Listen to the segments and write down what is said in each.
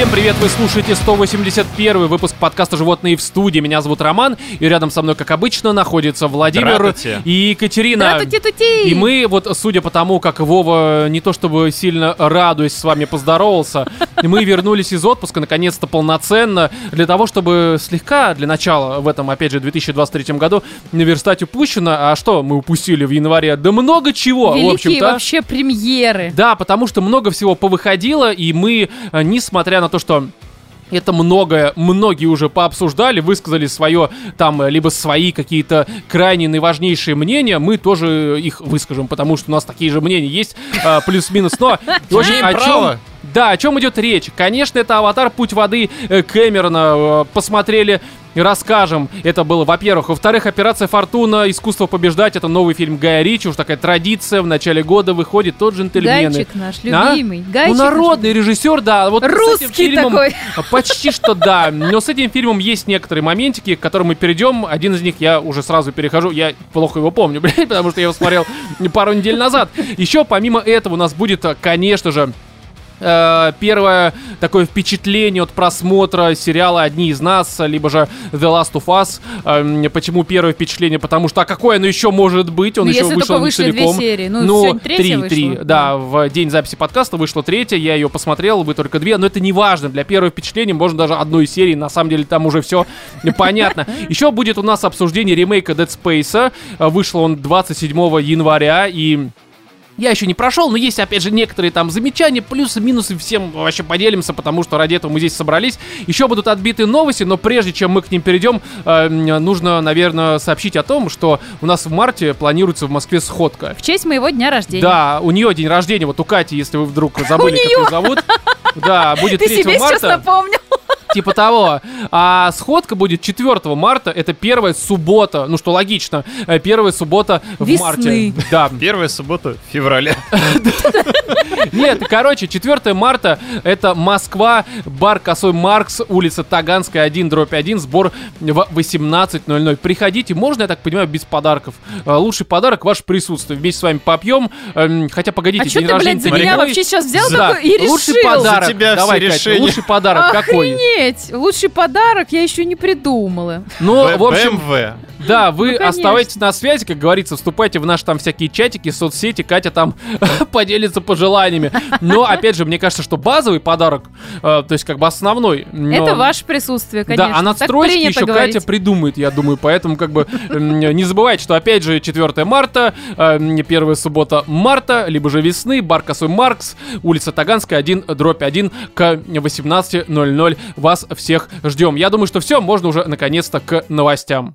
Всем привет, вы слушаете 181 выпуск подкаста «Животные в студии». Меня зовут Роман, и рядом со мной, как обычно, находится Владимир Здравствуйте. и Екатерина. Здравствуйте-тути! И мы, вот, судя по тому, как Вова не то чтобы сильно радуясь с вами поздоровался, мы вернулись из отпуска, наконец-то полноценно, для того, чтобы слегка, для начала, в этом, опять же, 2023 году, наверстать упущено. А что мы упустили в январе? Да много чего, в Великие общем-то. вообще премьеры. Да, потому что много всего повыходило, и мы, несмотря на то, что это многое, многие уже пообсуждали, высказали свое, там, э, либо свои какие-то крайне наиважнейшие мнения, мы тоже их выскажем, потому что у нас такие же мнения есть, э, плюс-минус, но... Имеем о чем- Да, о чем идет речь? Конечно, это «Аватар. Путь воды» э, Кэмерона. Посмотрели расскажем. Это было, во-первых. Во-вторых, «Операция Фортуна. Искусство побеждать». Это новый фильм Гая Ричи. Уж такая традиция. В начале года выходит тот джентльмены. Гайчик наш А? любимый. Ну, Гайчик народный режиссер, да. Вот Русский фильмом такой. Почти что да. Но с этим фильмом есть некоторые моментики, к которым мы перейдем. Один из них я уже сразу перехожу. Я плохо его помню, блядь, потому что я его смотрел пару недель назад. Еще помимо этого у нас будет, конечно же, э, первое такое впечатление от просмотра сериала «Одни из нас», либо же «The Last of Us». Эм, Почему первое впечатление? Потому что, а какое оно еще может быть? Он Ну, еще вышел только вышли две целиком. серии. Ну, третья три, вышла. три, да, в день записи подкаста вышла третья, я ее посмотрел, вы только две, но это не важно, для первого впечатления можно даже одной серии, на самом деле там уже все понятно. Еще будет у нас обсуждение ремейка Dead Space, вышел он 27 января, и я еще не прошел, но есть, опять же, некоторые там замечания, плюсы, минусы, всем вообще поделимся, потому что ради этого мы здесь собрались. Еще будут отбиты новости, но прежде чем мы к ним перейдем, э, нужно, наверное, сообщить о том, что у нас в марте планируется в Москве сходка. В честь моего дня рождения. Да, у нее день рождения, вот у Кати, если вы вдруг забыли, как ее зовут. Да, будет Ты 3 себе сейчас марта, напомнил. Типа того. А сходка будет 4 марта, это первая суббота, ну что логично, э, первая суббота в Весны. марте. Да, Первая суббота февраля. Нет, короче, 4 марта это Москва, бар Косой Маркс, улица Таганская, 1, дробь 1, сбор в 18.00. Приходите, можно, я так понимаю, без подарков. Э, Лучший подарок ваше присутствие. Вместе с вами попьем. Эм, Хотя, погодите, А что день ты, блядь, за меня вообще сейчас взял Да, такой и решил? Лучший подарок. За тебя Давай, Катя, решения. лучший подарок какой? Охренеть! Лучший подарок я еще не придумала. Ну, в общем. Да, вы Ну, оставайтесь на связи, как говорится, вступайте в наши там всякие чатики, соцсети, Катя там поделится пожеланиями. Но, опять же, мне кажется, что базовый подарок, э, то есть как бы основной. но- Это ваше присутствие, конечно. Да, а надстройки еще говорить. Катя придумает, я думаю, поэтому как бы м, не забывайте, что опять же 4 марта, э, первая суббота марта, либо же весны, бар Косой Маркс, улица Таганская, 1, дробь 1 к 18.00. Вас всех ждем. Я думаю, что все, можно уже наконец-то к новостям.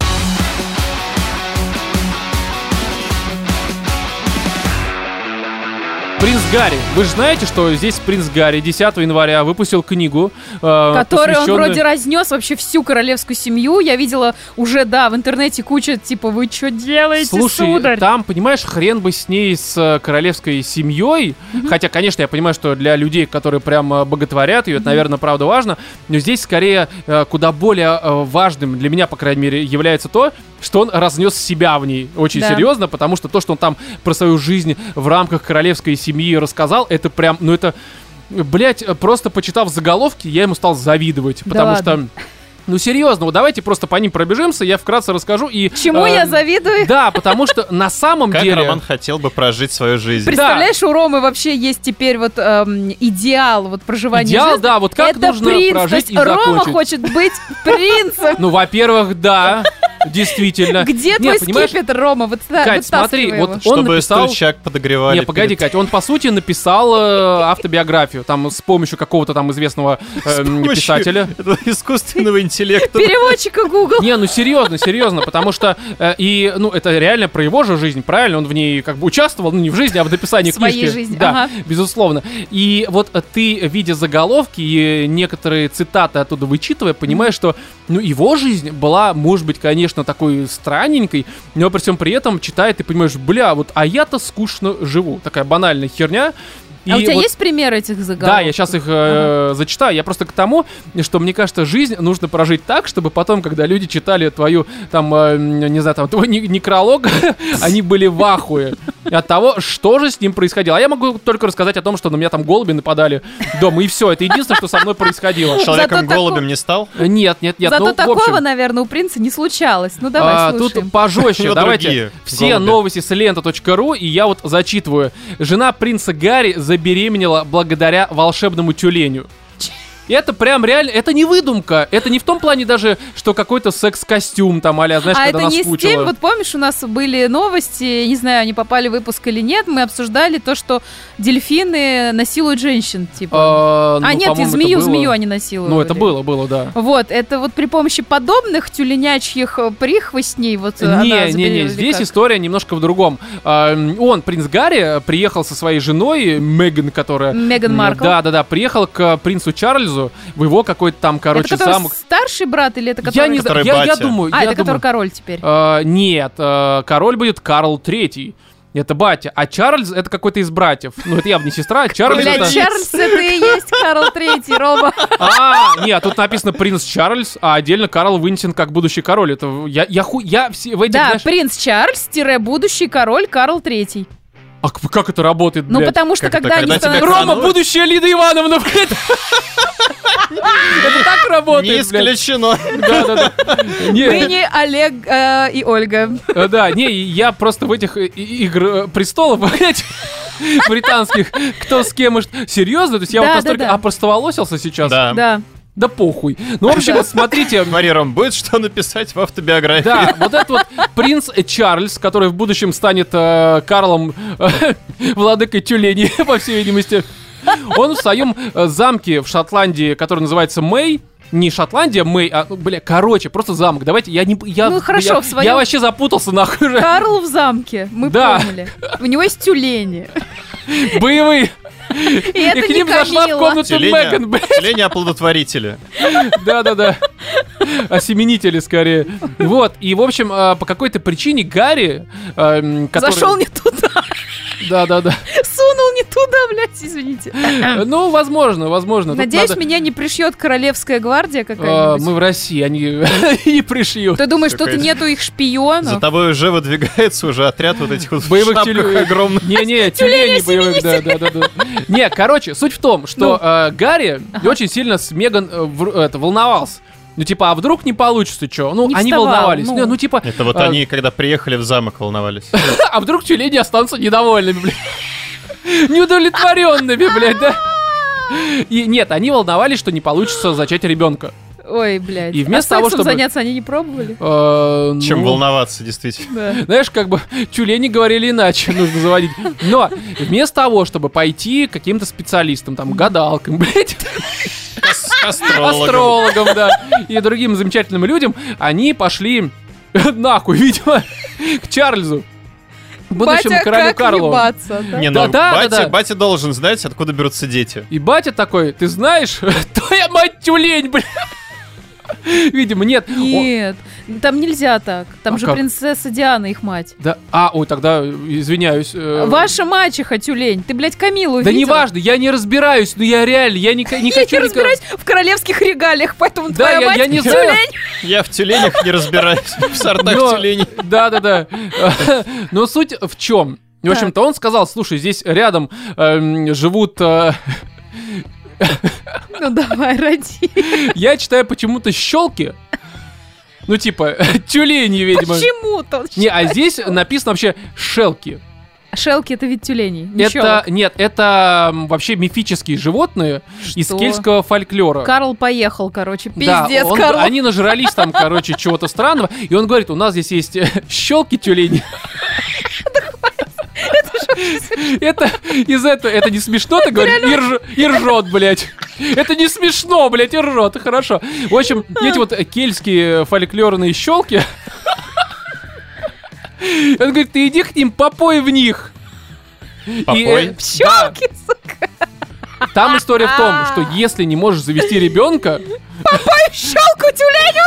Гарри. Вы же знаете, что здесь принц Гарри 10 января выпусил книгу, э, Который он посвященную- вроде разнес вообще всю королевскую семью. Я видела уже, да, в интернете куча, типа, вы что делаете, Слушай, сударь? там, понимаешь, хрен бы с ней, с э, королевской семьей. Хотя, конечно, я понимаю, что для людей, которые прям э, боготворят ее, это, наверное, правда важно. Но здесь скорее э, куда более важным для меня, по крайней мере, является то, что он разнес себя в ней очень Да. серьезно, потому что то, что он там про свою жизнь в рамках королевской семьи рассказал, это прям, ну это, блять, просто почитав заголовки, я ему стал завидовать, Да потому ладно. что ну, серьезно, вот давайте просто по ним пробежимся, я вкратце расскажу и... Чему э, я завидую? Да, потому что на самом Как деле... Роман хотел бы прожить свою жизнь. Представляешь, у Ромы вообще есть теперь вот эм, идеал вот проживания Идеал, жизни. да, вот как Это нужно принц, то прожить есть и Рома закончить. хочет быть принцем. Ну, во-первых, да, действительно. Где Не, твой понимаешь, скипетр, Рома? Вот Кать, смотри, вытаскивай вот его. он Чтобы написал... стульчак подогревали. Не, погоди, перед- Кать, он по сути написал э, автобиографию, там с помощью какого-то там известного э, помощью писателя. искусственного интеллекта. Переводчика Google. Не, ну серьезно, серьезно, потому что э, и ну это реально про его же жизнь, правильно? Он в ней как бы участвовал, ну не в жизни, а в написании своей книжки. жизни, да, ага. безусловно. И вот э, ты, видя заголовки и некоторые цитаты оттуда вычитывая, понимаешь, что ну его жизнь была, может быть, конечно, такой странненькой, но при всем при этом читает и понимаешь, бля, вот а я-то скучно живу. Такая банальная херня. И а у тебя вот- есть пример этих заголовков? Да, я сейчас их э, зачитаю. Я просто к тому, что мне кажется, жизнь нужно прожить так, чтобы потом, когда люди читали твою, там, э, не знаю, там, твой не- некролог, они были в ахуе от того, что же с ним происходило. А я могу только рассказать о том, что на меня там голуби нападали дома, и все. Это единственное, что со мной происходило. Человеком-голубем не стал? Нет, нет, нет. Зато ну, такого, наверное, у принца не случалось. Ну давай, а, слушаем. тут пожестче. Давайте все новости с лента.ру, и я вот зачитываю. Жена принца Гарри забеременела благодаря волшебному тюленю. И это прям реально, это не выдумка. Это не в том плане даже, что какой-то секс-костюм там, а знаешь, а когда это не с тем, вот помнишь, у нас были новости, не знаю, они попали в выпуск или нет, мы обсуждали то, что дельфины насилуют женщин, типа. А, А, ну, нет, и змею, змею они насиловали. Ну, это было, было, да. Вот, это вот при помощи подобных тюленячьих э, прихвостней вот Не, она не, не, здесь как? история немножко в другом. А, Он, принц Гарри, приехал со своей женой, Меган, которая... Меган Маркл. Да, да, да, приехал к принцу Чарльзу в его какой-то там, короче, это который замок. старший брат или это который... Я не знаю, Который я, я думаю, А, я это который думаю, король теперь. э, нет, э, король будет Карл Третий. Это батя. А Чарльз это какой-то из братьев. Ну, это явно не сестра, а Чарльз Блядь, это... Чарльз, это и есть Карл Третий, Рома. А, нет, тут написано принц Чарльз, а отдельно Карл вынесен как будущий король. Это я, я ху, я все в этих, Да, знаешь, принц Чарльз, тире будущий король Карл Третий. А как это работает, Ну, блядь? потому что как это, когда они когда тебя становятся... Рома, Крануть? будущая Лида Ивановна, блядь. Это так Не работает, блядь. исключено. Да, да, да. Не, Ныне Олег э, и Ольга. э, да, не, я просто в этих э, и- игр э, престолов, блядь, британских, кто с кем и что. Серьезно? То есть я вот настолько опростоволосился сейчас? Да. Да. Да похуй. Ну, в общем, вот смотрите, Смотри, Ром, будет что написать в автобиографии. Да, вот этот вот принц Чарльз, который в будущем станет э, Карлом, э, владыкой тюленей, по всей видимости, он в своем э, замке в Шотландии, который называется Мэй, не Шотландия, Мэй, а, ну, бля, короче, просто замок. Давайте, я не... Я, Ну, хорошо, я, в своем- я вообще запутался, нахуй же. Карл в замке, мы Да. поняли. У него есть тюлени. Боевые. И И к ним зашла в комнату Меган, блядь. Тюлени оплодотворители. Да-да-да. Осеменители, скорее. Вот, и, в общем, э, по какой-то причине Гарри, м, который... Зашел не туда, Да-да-да. Не туда, блядь, извините. Ну, возможно, возможно. Тут Надеюсь, надо- меня не пришьет королевская гвардия А, какая-нибудь. мы в России, они не пришьют. Ты думаешь, тут Какая-то- нету их За шпионов? тобой уже выдвигается уже отряд вот этих вот в Боевых шапках тюленей. огромных. Не-не, тюлени боевых, да, да, да, да. Не, короче, суть в том, что э, Гарри очень сильно с Меган э, в- это, волновался. Ну, типа, а вдруг не получится, что? Ну, Не они вставал, волновались. ну. Не, Ну, типа, Это вот а, они, когда приехали в замок, волновались. а вдруг тюлени останутся недовольными, блядь. Неудовлетворенными, блядь, да? И нет, они волновались, что не получится зачать ребенка. Ой, блядь. И вместо а того, чтобы- заняться они не пробовали? Э, Чем ну, волноваться, действительно. Да. Знаешь, как бы тюлени говорили иначе, нужно заводить. Но вместо того, чтобы пойти к каким-то специалистам, там, гадалкам, блядь, Ас- Астрологом. астрологам, да, и другим замечательным людям, они пошли нахуй, видимо, к Чарльзу. Будущему Батя, королю как Карлу. ебаться, да? Не, Да, ну да, батя, да, да. батя должен знать, откуда берутся дети. И батя такой, ты знаешь, твоя мать тюлень, блядь. Видимо, нет. Он- Нет, там нельзя так. Там А же как? принцесса Диана их мать. Да, а, ой, тогда извиняюсь. э, Ваша мачеха тюлень. Ты, блядь, Камилу Да видела? неважно, я не разбираюсь, но я реально, я не, не Я хочу... не никого- разбираюсь в королевских регалиях, поэтому Да, твоя я- мать я не знаю. тюлень. Я в тюленях не разбираюсь. В сортах Но- тюленей. Да, да, да. Но суть в чем? В общем-то, он сказал, слушай, здесь рядом эм, живут... э, Ну давай, роди. я читаю почему-то щелки. Ну, типа, тюлени, видимо. Почему-то. Не, а здесь написано вообще шелки. Шелки это ведь тюлени. не Это, щелок. нет, это вообще мифические животные из Что? кельтского фольклора. Карл поехал, короче. Да, Пиздец, он- Карл. они нажрались там, короче, чего-то странного. И он говорит, у нас здесь есть щелки тюлени. Это из этого, это не смешно, ты говоришь, и, рж- и ржет, блядь. Это не смешно, блядь, и ржет, хорошо. В общем, эти вот кельтские фольклорные щелки. Он говорит, ты иди к ним, попой в них. И, Попой? э, Щелки, сука. Там история в том, что если не можешь завести ребенка, Щелку тюленю.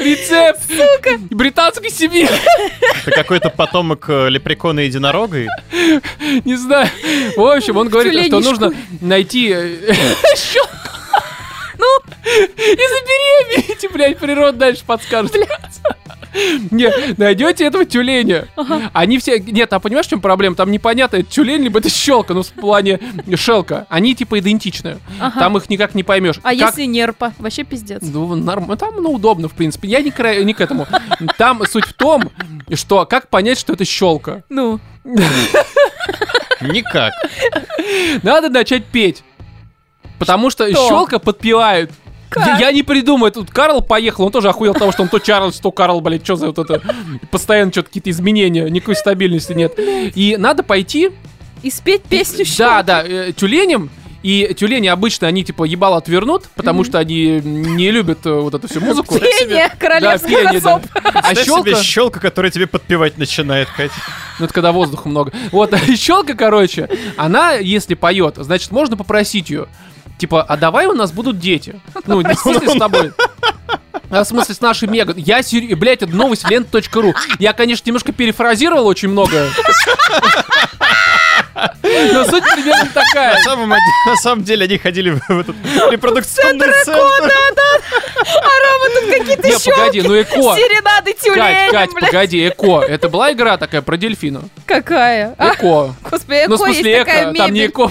Рецепт британской семьи. Ты какой-то потомок э, лепрекона и единорога? Не знаю. В общем, он говорит, что нужно найти э, щелку. Ну, и забеременеете, блядь, природа дальше подскажет. Не, найдете этого тюленя. Они все... Нет, а понимаешь, в чем проблема? Там непонятно, это тюлень, либо это щелка, ну, в плане шелка. Они, типа, идентичны. Ага. Там их никак не поймешь. А Как- если нерпа? Вообще пиздец. Ну, норм... там, ну, удобно, в принципе. Я не, кра- не к этому. Там суть в том, что как понять, что это щелка. Ну, Никак. Надо начать петь. Потому что Что? щелка подпевает. Я, я не придумаю. Тут Карл поехал, он тоже охуел от того, что он то Чарльз, то Карл, блядь, что за вот это. Постоянно что-то какие-то изменения, никакой стабильности нет. И надо пойти, и спеть песню да, щелки. да, э, тюленям, и тюлени обычно, они типа ебало отвернут, потому что они не любят э, вот эту всю музыку. Пение Да, королевских пение, да. особ. А Представь себе щелка, щелка, которая тебе подпевать начинает, Кать. ну это когда воздуха много. Вот, а щелка, короче, она, если поет, значит, можно попросить ее. Типа, а давай у нас будут дети. Ну, смысле с тобой. А в смысле, с нашей Меган. Я, сери... блядь, это новость лент.ру. Я, конечно, немножко перефразировал очень много. Но суть примерно На такая. самом, оде- на самом деле они ходили в этот репродукционный центр. Какие-то Не, погоди, ну эко. Серенады Кать, тюленям, Кать, блядь. погоди, эко. Это была игра такая про дельфина? Какая? А, Эко. господи, Ну, в эко есть смысле, такая эко. Там не мебель. эко.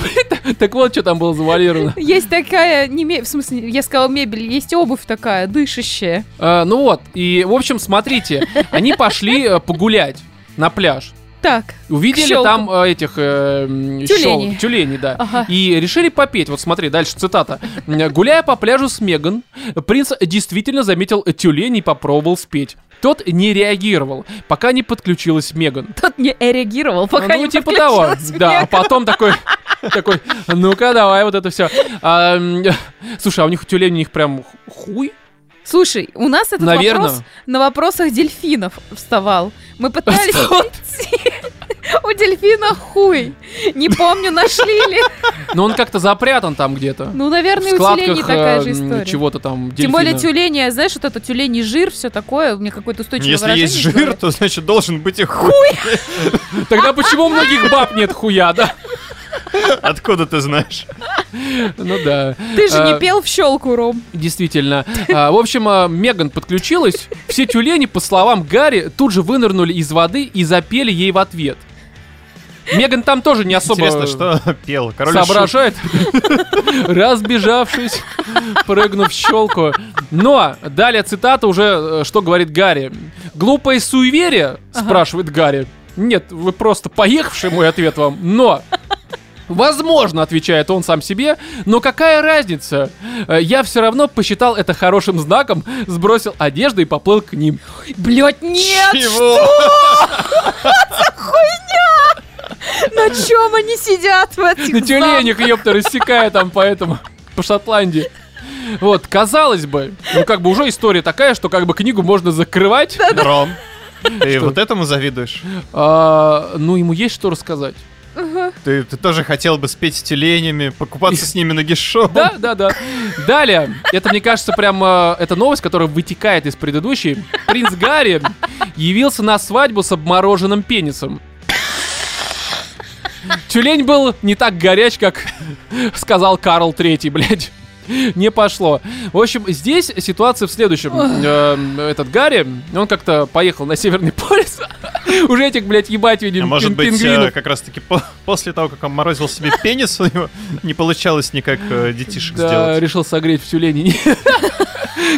Так вот, что там было завалировано. Есть такая, не мебель, в смысле, я сказала мебель, есть обувь такая, дышащая. А, Ну вот, и, в общем, смотрите, они пошли э, погулять на пляж. Так, Увидели там э, этих э, Тюленей. щел- тюленей, да. Ага. И решили попеть. Вот смотри, дальше цитата. Гуляя по пляжу с Меган, принц действительно заметил тюлень и попробовал спеть. Тот не реагировал, пока не подключилась Меган. тот не реагировал, пока ну, не типа того. подключилась Да, а Меган. потом такой, такой, ну-ка, давай вот это все. слушай, а у них тюлень у них прям хуй? Слушай, у нас этот Наверно. вопрос на вопросах дельфинов вставал. Мы пытались найти у дельфина хуй. Не помню, нашли ли. Но он как-то запрятан там где-то. Ну, наверное, у тюленей такая же э, история. чего-то там Тем более дельфина. тюлени, знаешь, вот это тюленей жир, все такое, у меня какое-то устойчивое Если есть жир, то значит должен быть и хуй. Тогда почему у многих баб нет хуя, да? Откуда ты знаешь? Ну да. Ты же А, не пел в щелку, Ром. Действительно. А, В общем, а, Меган подключилась. Все тюлени, по словам Гарри, тут же вынырнули из воды и запели ей в ответ. Меган там тоже не особо Интересно, что пел? Король соображает, разбежавшись, прыгнув в щелку. Но далее цитата уже, э, что говорит Гарри. «Глупое суеверие?» — спрашивает Гарри. «Нет, вы просто поехавший, мой ответ вам. Но Возможно, отвечает он сам себе, но какая разница? Э, Я все равно посчитал это хорошим знаком, сбросил одежду и поплыл к ним. Блять, нет! Чего? На чем они сидят в этих На тюленях, ёпта, рассекая там по этому, по Шотландии. Вот, казалось бы, ну как бы уже история такая, что как бы книгу можно закрывать. Ром, ты вот этому завидуешь? А, ну, ему есть что рассказать. Ты, ты тоже хотел бы спеть с тюленями, покупаться с ними на гишо? Да, да, да. Далее, это, мне кажется, прям э, это новость, которая вытекает из предыдущей. Принц Гарри явился на свадьбу с обмороженным пенисом. Тюлень был не так горяч, как сказал Карл Третий, блядь. Не пошло. В общем, здесь ситуация в следующем. Эм, Этот Гарри, он как-то поехал на Северный полюс. Уже этих, блядь, ебать видим А может быть, э, как раз-таки по- после того, как он морозил себе пенис, у него не получалось никак э, детишек сделать. решил согреть в тюлени.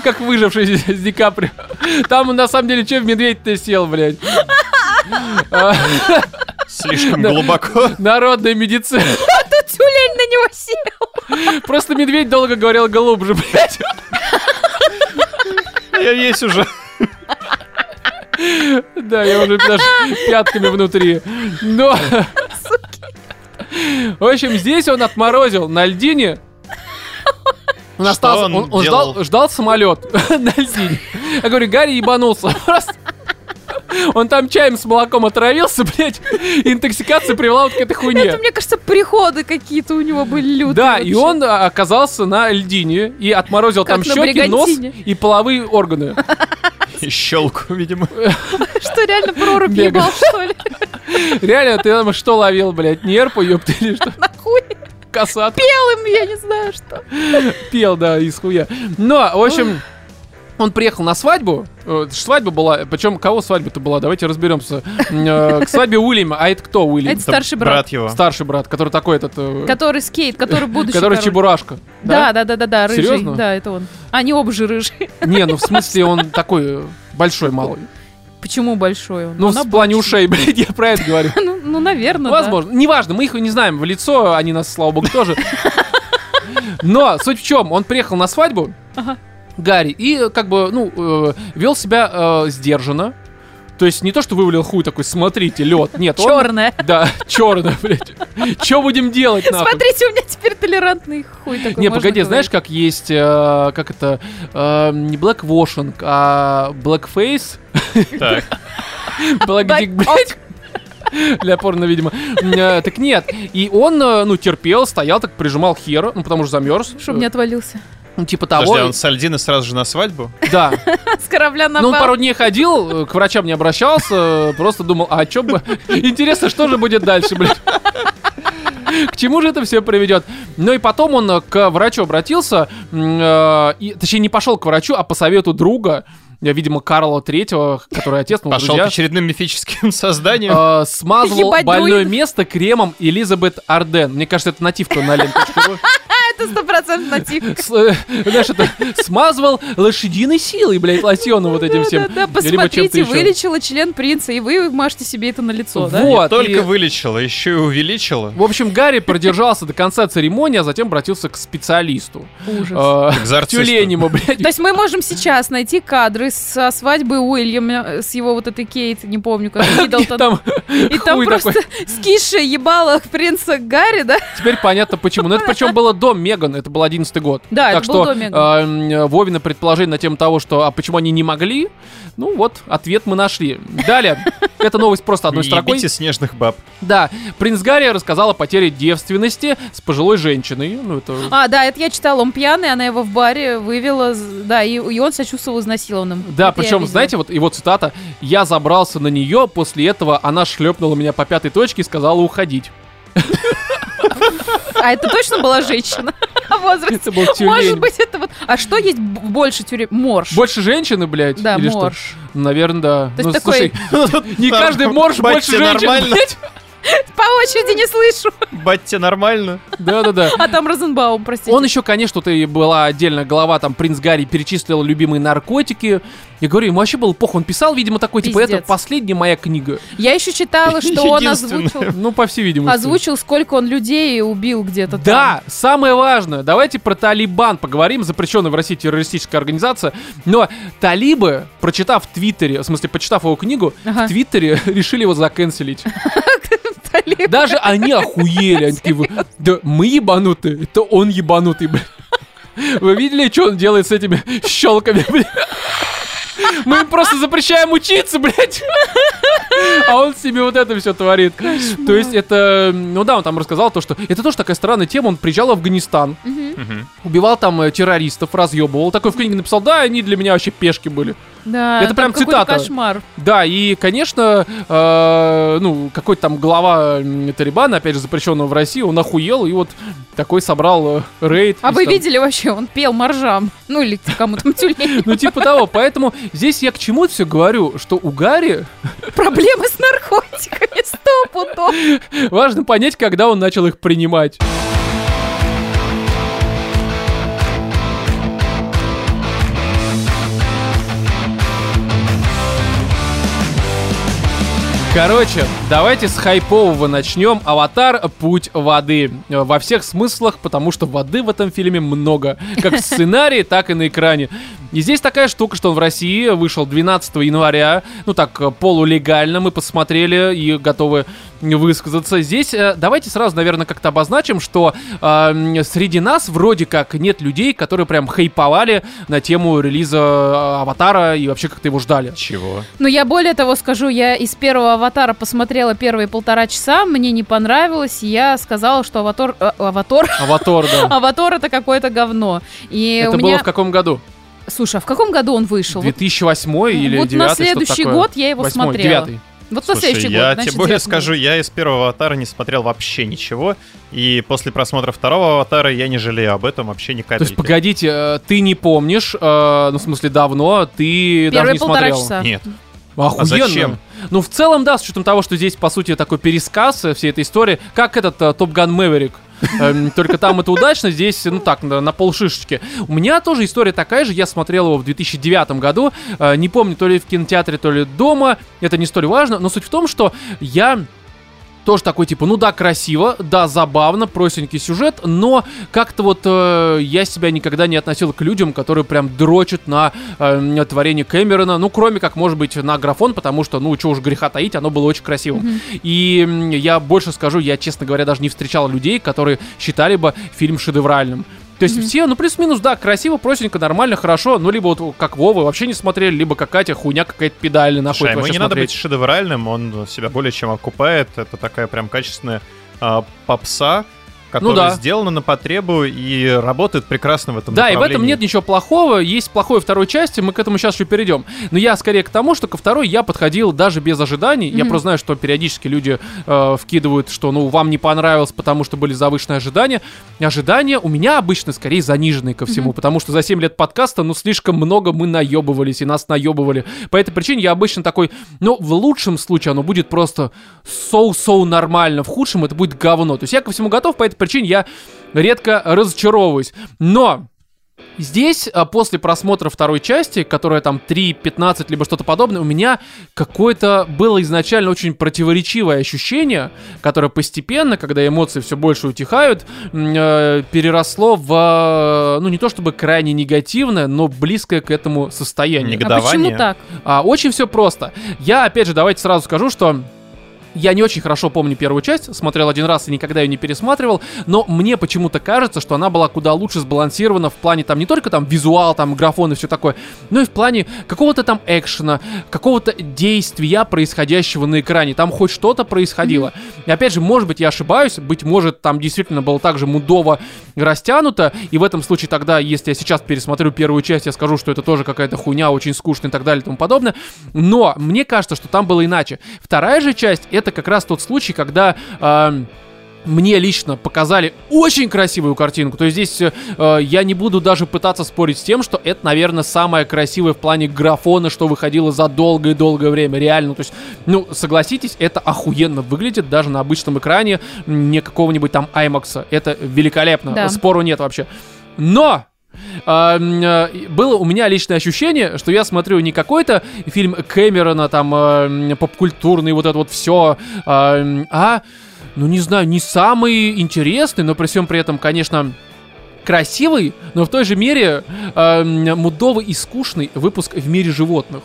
Как выживший с Ди Каприо. Там, на самом деле, что в медведь-то сел, блядь? Слишком глубоко. Народная медицина. Тюлень на него сел. Просто медведь долго говорил глубже, блядь. Я весь уже. Да, я уже даже пятками внутри. Но... В общем, здесь он отморозил на льдине. Он, остался, он он, он ждал, ждал самолет на льдине. Я говорю, Гарри ебанулся. Просто Он там чаем с молоком отравился, блядь. и Интоксикация привела вот к этой Это, хуйне. мне кажется, приходы какие-то у него были лютые. Да, и вообще. он а, оказался на льдине и отморозил Как там щеки, нос бригантине. и половые органы. И щелку, видимо. Что, реально прорубь ебал, что ли? Реально, ты там что ловил, блядь? Нерпу, ёпта, или что? Нахуй Косат пел им, я не знаю, что. пел, да, из хуя. Но, в общем, он приехал на свадьбу. Э, Свадьба была. Причем, кого свадьба-то была? Давайте разберемся. Э, К свадьбе Уильяма. А это кто Уильям? Это старший брат. Брат его. Старший брат, который такой этот... э, Который скейт, который будущий, Который короче. чебурашка. Да, да, да, да, да, рыжий. Серьезно? Да, это он. Они оба же рыжие. Не, ну в смысле он такой большой, малый. Почему большой он? Ну, Он в плане ушей, блядь, я про это говорю. Ну, ну, наверное, Возможно. Неважно, мы их не знаем в лицо, они нас, слава богу, тоже. Но суть в чем, он приехал на свадьбу, Ага. Гарри, и как бы, ну, э, вел себя э, сдержанно. То есть не то, что вывалил хуй такой, смотрите, лед. Нет, он... Черная. Да, черный, блядь. Что будем делать, нахуй? Смотрите, у меня теперь толерантный хуй такой. Не, погоди, знаешь, говорить. как есть, э, как это, э, не blackwashing, а blackface, Так. blackdick, блядь. Для порно, видимо. Э, Так нет. И он, э, ну, терпел, стоял, так прижимал хер, ну, потому что замерз. Чтоб не отвалился. Ну, типа того. Подожди, а он с Альдины сразу же на свадьбу? Да. С корабля на Ну, он пару дней ходил, к врачам не обращался, просто думал, а чё бы... Интересно, что же будет дальше, блядь? К чему же это все приведет? Ну и потом он к врачу обратился, э, и, точнее не пошел к врачу, а по совету друга, э, видимо, Карла Третьего, который отец, ну, Пошел к друзья, очередным мифическим созданиям. э, смазывал Ебать, больное место кремом Элизабет Арден. Мне кажется, это нативка на ленточку. Это стопроцентно натив. С- э, Знаешь, это смазывал лошадиной силой, блядь, лосьоном вот этим всем. Да, посмотрите, вылечила член принца, и вы мажете себе это на лицо, да? Вот. Только вылечила, еще и увеличила. В общем, Гарри продержался до конца церемонии, а затем обратился к специалисту. Ужас. Э, К. Тюленему, блядь. То есть мы можем сейчас найти кадры со свадьбы Уильяма, с его вот этой Кейт, не помню, как Миддлтон. Там И там просто скисшее ебало принца Гарри, да? Теперь понятно почему. Но это причем было до Меган, это был одиннадцатый год. Да, так это что до Меган. э, Вовина предположение на тему того, что а почему они не могли, ну вот, ответ мы нашли. Далее, эта новость просто одной строкой. ебите снежных баб. Да, принц Гарри рассказал о потере девственности с пожилой женщиной. Ну, это... А, да, это я читала, он пьяный, она его в баре вывела, да, и, и он себя чувствовал изнасилованным. Да, Это причем, знаете, вот его цитата «Я забрался на нее, после этого она шлепнула меня по пятой точке и сказала уходить». А это точно была женщина в возрасте? Это был тюлень. Может быть, это вот... А что есть больше тюрем? Морж. Больше женщины, блядь? Да, или морж. что? Наверное, да. То есть ну, такой- слушай, не каждый морж больше тебе женщин, нормально? блядь. По очереди не слышу. Тебе нормально? Да-да-да. А там Розенбаум, простите. Он еще, конечно, тут и была отдельная глава, там принц Гарри перечислил любимые наркотики. Я говорю, ему вообще было похуй. Он писал, видимо, такой, типа, это последняя моя книга. Я еще читала, что он озвучил... Ну, по всей видимости. Озвучил, сколько он людей убил где-то Да, самое важное. Давайте про Талибан поговорим, запрещенная в России террористическая организация. Но талибы, прочитав в Твиттере, в смысле, почитав его книгу, Ага. в Твиттере решили его заканцелить. Талиб. Даже они охуели. Они такие, «Вы- да мы ебанутые, это он ебанутый, блядь. Вы видели, что он делает с этими щелками, блядь? Мы им просто запрещаем учиться, блядь. А он себе вот это все творит. То есть это, ну да, он там рассказал то, что это тоже такая странная тема. Он приезжал в Афганистан, Мгм. убивал там э, террористов, разъебывал. Такой в книге написал, да, они для меня вообще пешки были. Да, Это прям цитата. кошмар. Да, и, конечно, э, ну, какой-то там глава Талибана, опять же, запрещенного в России, он охуел и вот такой собрал э, рейд. А вы там- видели вообще, он пел моржам. Ну или кому там тюлень. Ну, типа того. Поэтому здесь я к чему все говорю, что у Гарри Проблемы с наркотиками, сто пудов. важно понять, когда он начал их принимать. Короче, давайте с хайпового начнем. Аватар Путь воды. Во всех смыслах, потому что воды в этом фильме много. Как в сценарии, так и на экране. И здесь такая штука, что он в России вышел 12 января. Ну так, э, полулегально мы посмотрели и готовы высказаться. Здесь э, давайте сразу, наверное, как-то обозначим, что э, среди нас вроде как нет людей, которые прям хайповали на тему релиза э, Аватара и вообще как-то его ждали. Чего? Ну, я более того скажу, я из первого аватара посмотрела первые полтора часа, мне не понравилось, и я сказала, что аватар... э, аватар... Аватар, да. Аватар это какое-то говно. И Это у было меня... в каком году? Слушай, а в каком году он вышел? Вот- 2008 или вот 2009 на следующий год я его смотрела. Вот на Слушай, следующий я год. значит, тем более девятый скажу, я из первого аватара не смотрел вообще ничего, и после просмотра второго аватара я не жалею об этом вообще ни То капельки. есть, погодите, э, ты не помнишь, э, ну, в смысле, давно, ты даже Первые не полтора смотрел. часа. Нет. Охуенно. зачем? Ну, в целом, да, с учетом того, что здесь, по сути, такой пересказ всей этой истории, как этот Топ Ган Мэверик. Эм, Только там это удачно, здесь, ну так, на, полшишечки. У меня тоже история такая же, я смотрел его в 2009 году, э, не помню, то ли в кинотеатре, то ли дома, это не столь важно, но суть в том, что я тоже такой, типа, ну да, красиво, да, забавно, простенький сюжет, но как-то вот э, я себя никогда не относил к людям, которые прям дрочат на э, творение Кэмерона, ну, кроме как, может быть, на графон, потому что, ну, чего уж греха таить, оно было очень красивым. И м, я больше скажу, я, честно говоря, даже не встречал людей, которые считали бы фильм шедевральным. То есть все, ну, плюс-минус, да, красиво, простенько, нормально, хорошо, ну, либо вот как Вова вообще не смотрели, либо как Катя, хуйня какая-то педальная, нахуй это ему не надо смотреть. быть шедевральным, он себя более чем окупает. Это такая прям качественная а, попса, которая да. сделана на потребу и работает прекрасно в этом Да, и в этом нет ничего плохого. Есть плохое второй части, мы к этому сейчас еще перейдем. Но я скорее к тому, что ко второй я подходил даже без ожиданий. Я Мгм. просто знаю, что периодически люди э, вкидывают, что ну вам не понравилось, потому что были завышенные ожидания. Ожидания у меня обычно скорее заниженные ко всему, потому что за 7 лет подкаста, ну, слишком много мы наебывались, и нас наебывали. По этой причине я обычно такой, ну, в лучшем случае оно будет просто соу-соу нормально, в худшем это будет говно. То есть я ко всему готов, по этой причине я редко разочаровываюсь. Но Здесь, а, после просмотра второй части, которая там 3.15, либо что-то подобное, у меня какое-то было изначально очень противоречивое ощущение, которое постепенно, когда эмоции все больше утихают, э, переросло в, э, ну не то чтобы крайне негативное, но близкое к этому состоянию. Нег- А почему Негодование. так? А, очень все просто. Я, опять же, давайте сразу скажу, что я не очень хорошо помню первую часть, смотрел один раз и никогда ее не пересматривал, но мне почему-то кажется, что она была куда лучше сбалансирована в плане там не только там визуал, там графон и все такое, но и в плане какого-то там экшена, какого-то действия происходящего на экране. Там хоть что-то происходило. И опять же, может быть, я ошибаюсь, быть может, там действительно было так же мудово растянуто, и в этом случае тогда, если я сейчас пересмотрю первую часть, я скажу, что это тоже какая-то хуйня, очень скучная и так далее и тому подобное. Но мне кажется, что там было иначе. Вторая же часть это как раз тот случай, когда эм, мне лично показали очень красивую картинку. То есть здесь э, я не буду даже пытаться спорить с тем, что это, наверное, самое красивое в плане графона, что выходило за долгое-долгое время. Реально. То есть, ну, согласитесь, это охуенно выглядит даже на обычном экране, не какого-нибудь там IMAX. Это великолепно. Да. Спору нет вообще. Но м, э, было у меня личное ощущение, что я смотрю не какой-то фильм Кэмерона, там, э, попкультурный, вот это вот все, а, ну, не знаю, не самый интересный, но при всем при этом, конечно, красивый, но в той же мере э, мудовый и скучный выпуск в мире животных.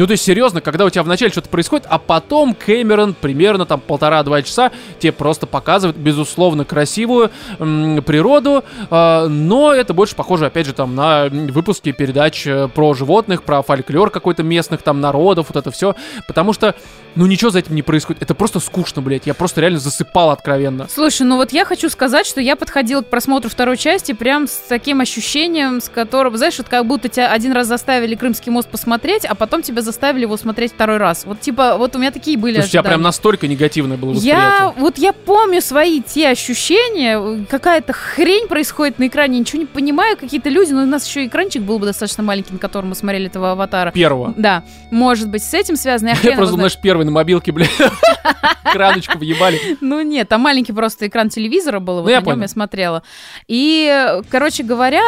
Ну, то есть, серьезно, когда у тебя вначале что-то происходит, а потом Кэмерон примерно там полтора-два часа тебе просто показывает, безусловно, красивую м, природу, э, но это больше похоже, опять же, там на выпуски передач э, про животных, про фольклор какой-то местных там народов, вот это все, потому что, ну, ничего за этим не происходит, это просто скучно, блядь, я просто реально засыпал откровенно. Слушай, ну вот я хочу сказать, что я подходила к просмотру второй части прям с таким ощущением, с которым, знаешь, вот как будто тебя один раз заставили Крымский мост посмотреть, а потом тебя заставили его смотреть второй раз. Вот типа, вот у меня такие были То есть у тебя ожидания. прям настолько негативное было Я, восприятие. вот я помню свои те ощущения, какая-то хрень происходит на экране, ничего не понимаю, какие-то люди, но у нас еще экранчик был бы достаточно маленький, на котором мы смотрели этого аватара. Первого. Да, может быть, с этим связано. Я, Я просто, знаешь, первый на мобилке, блядь, краночку въебали. Ну нет, там маленький просто экран телевизора был, вот Ну, я на нем я смотрела. И, короче говоря,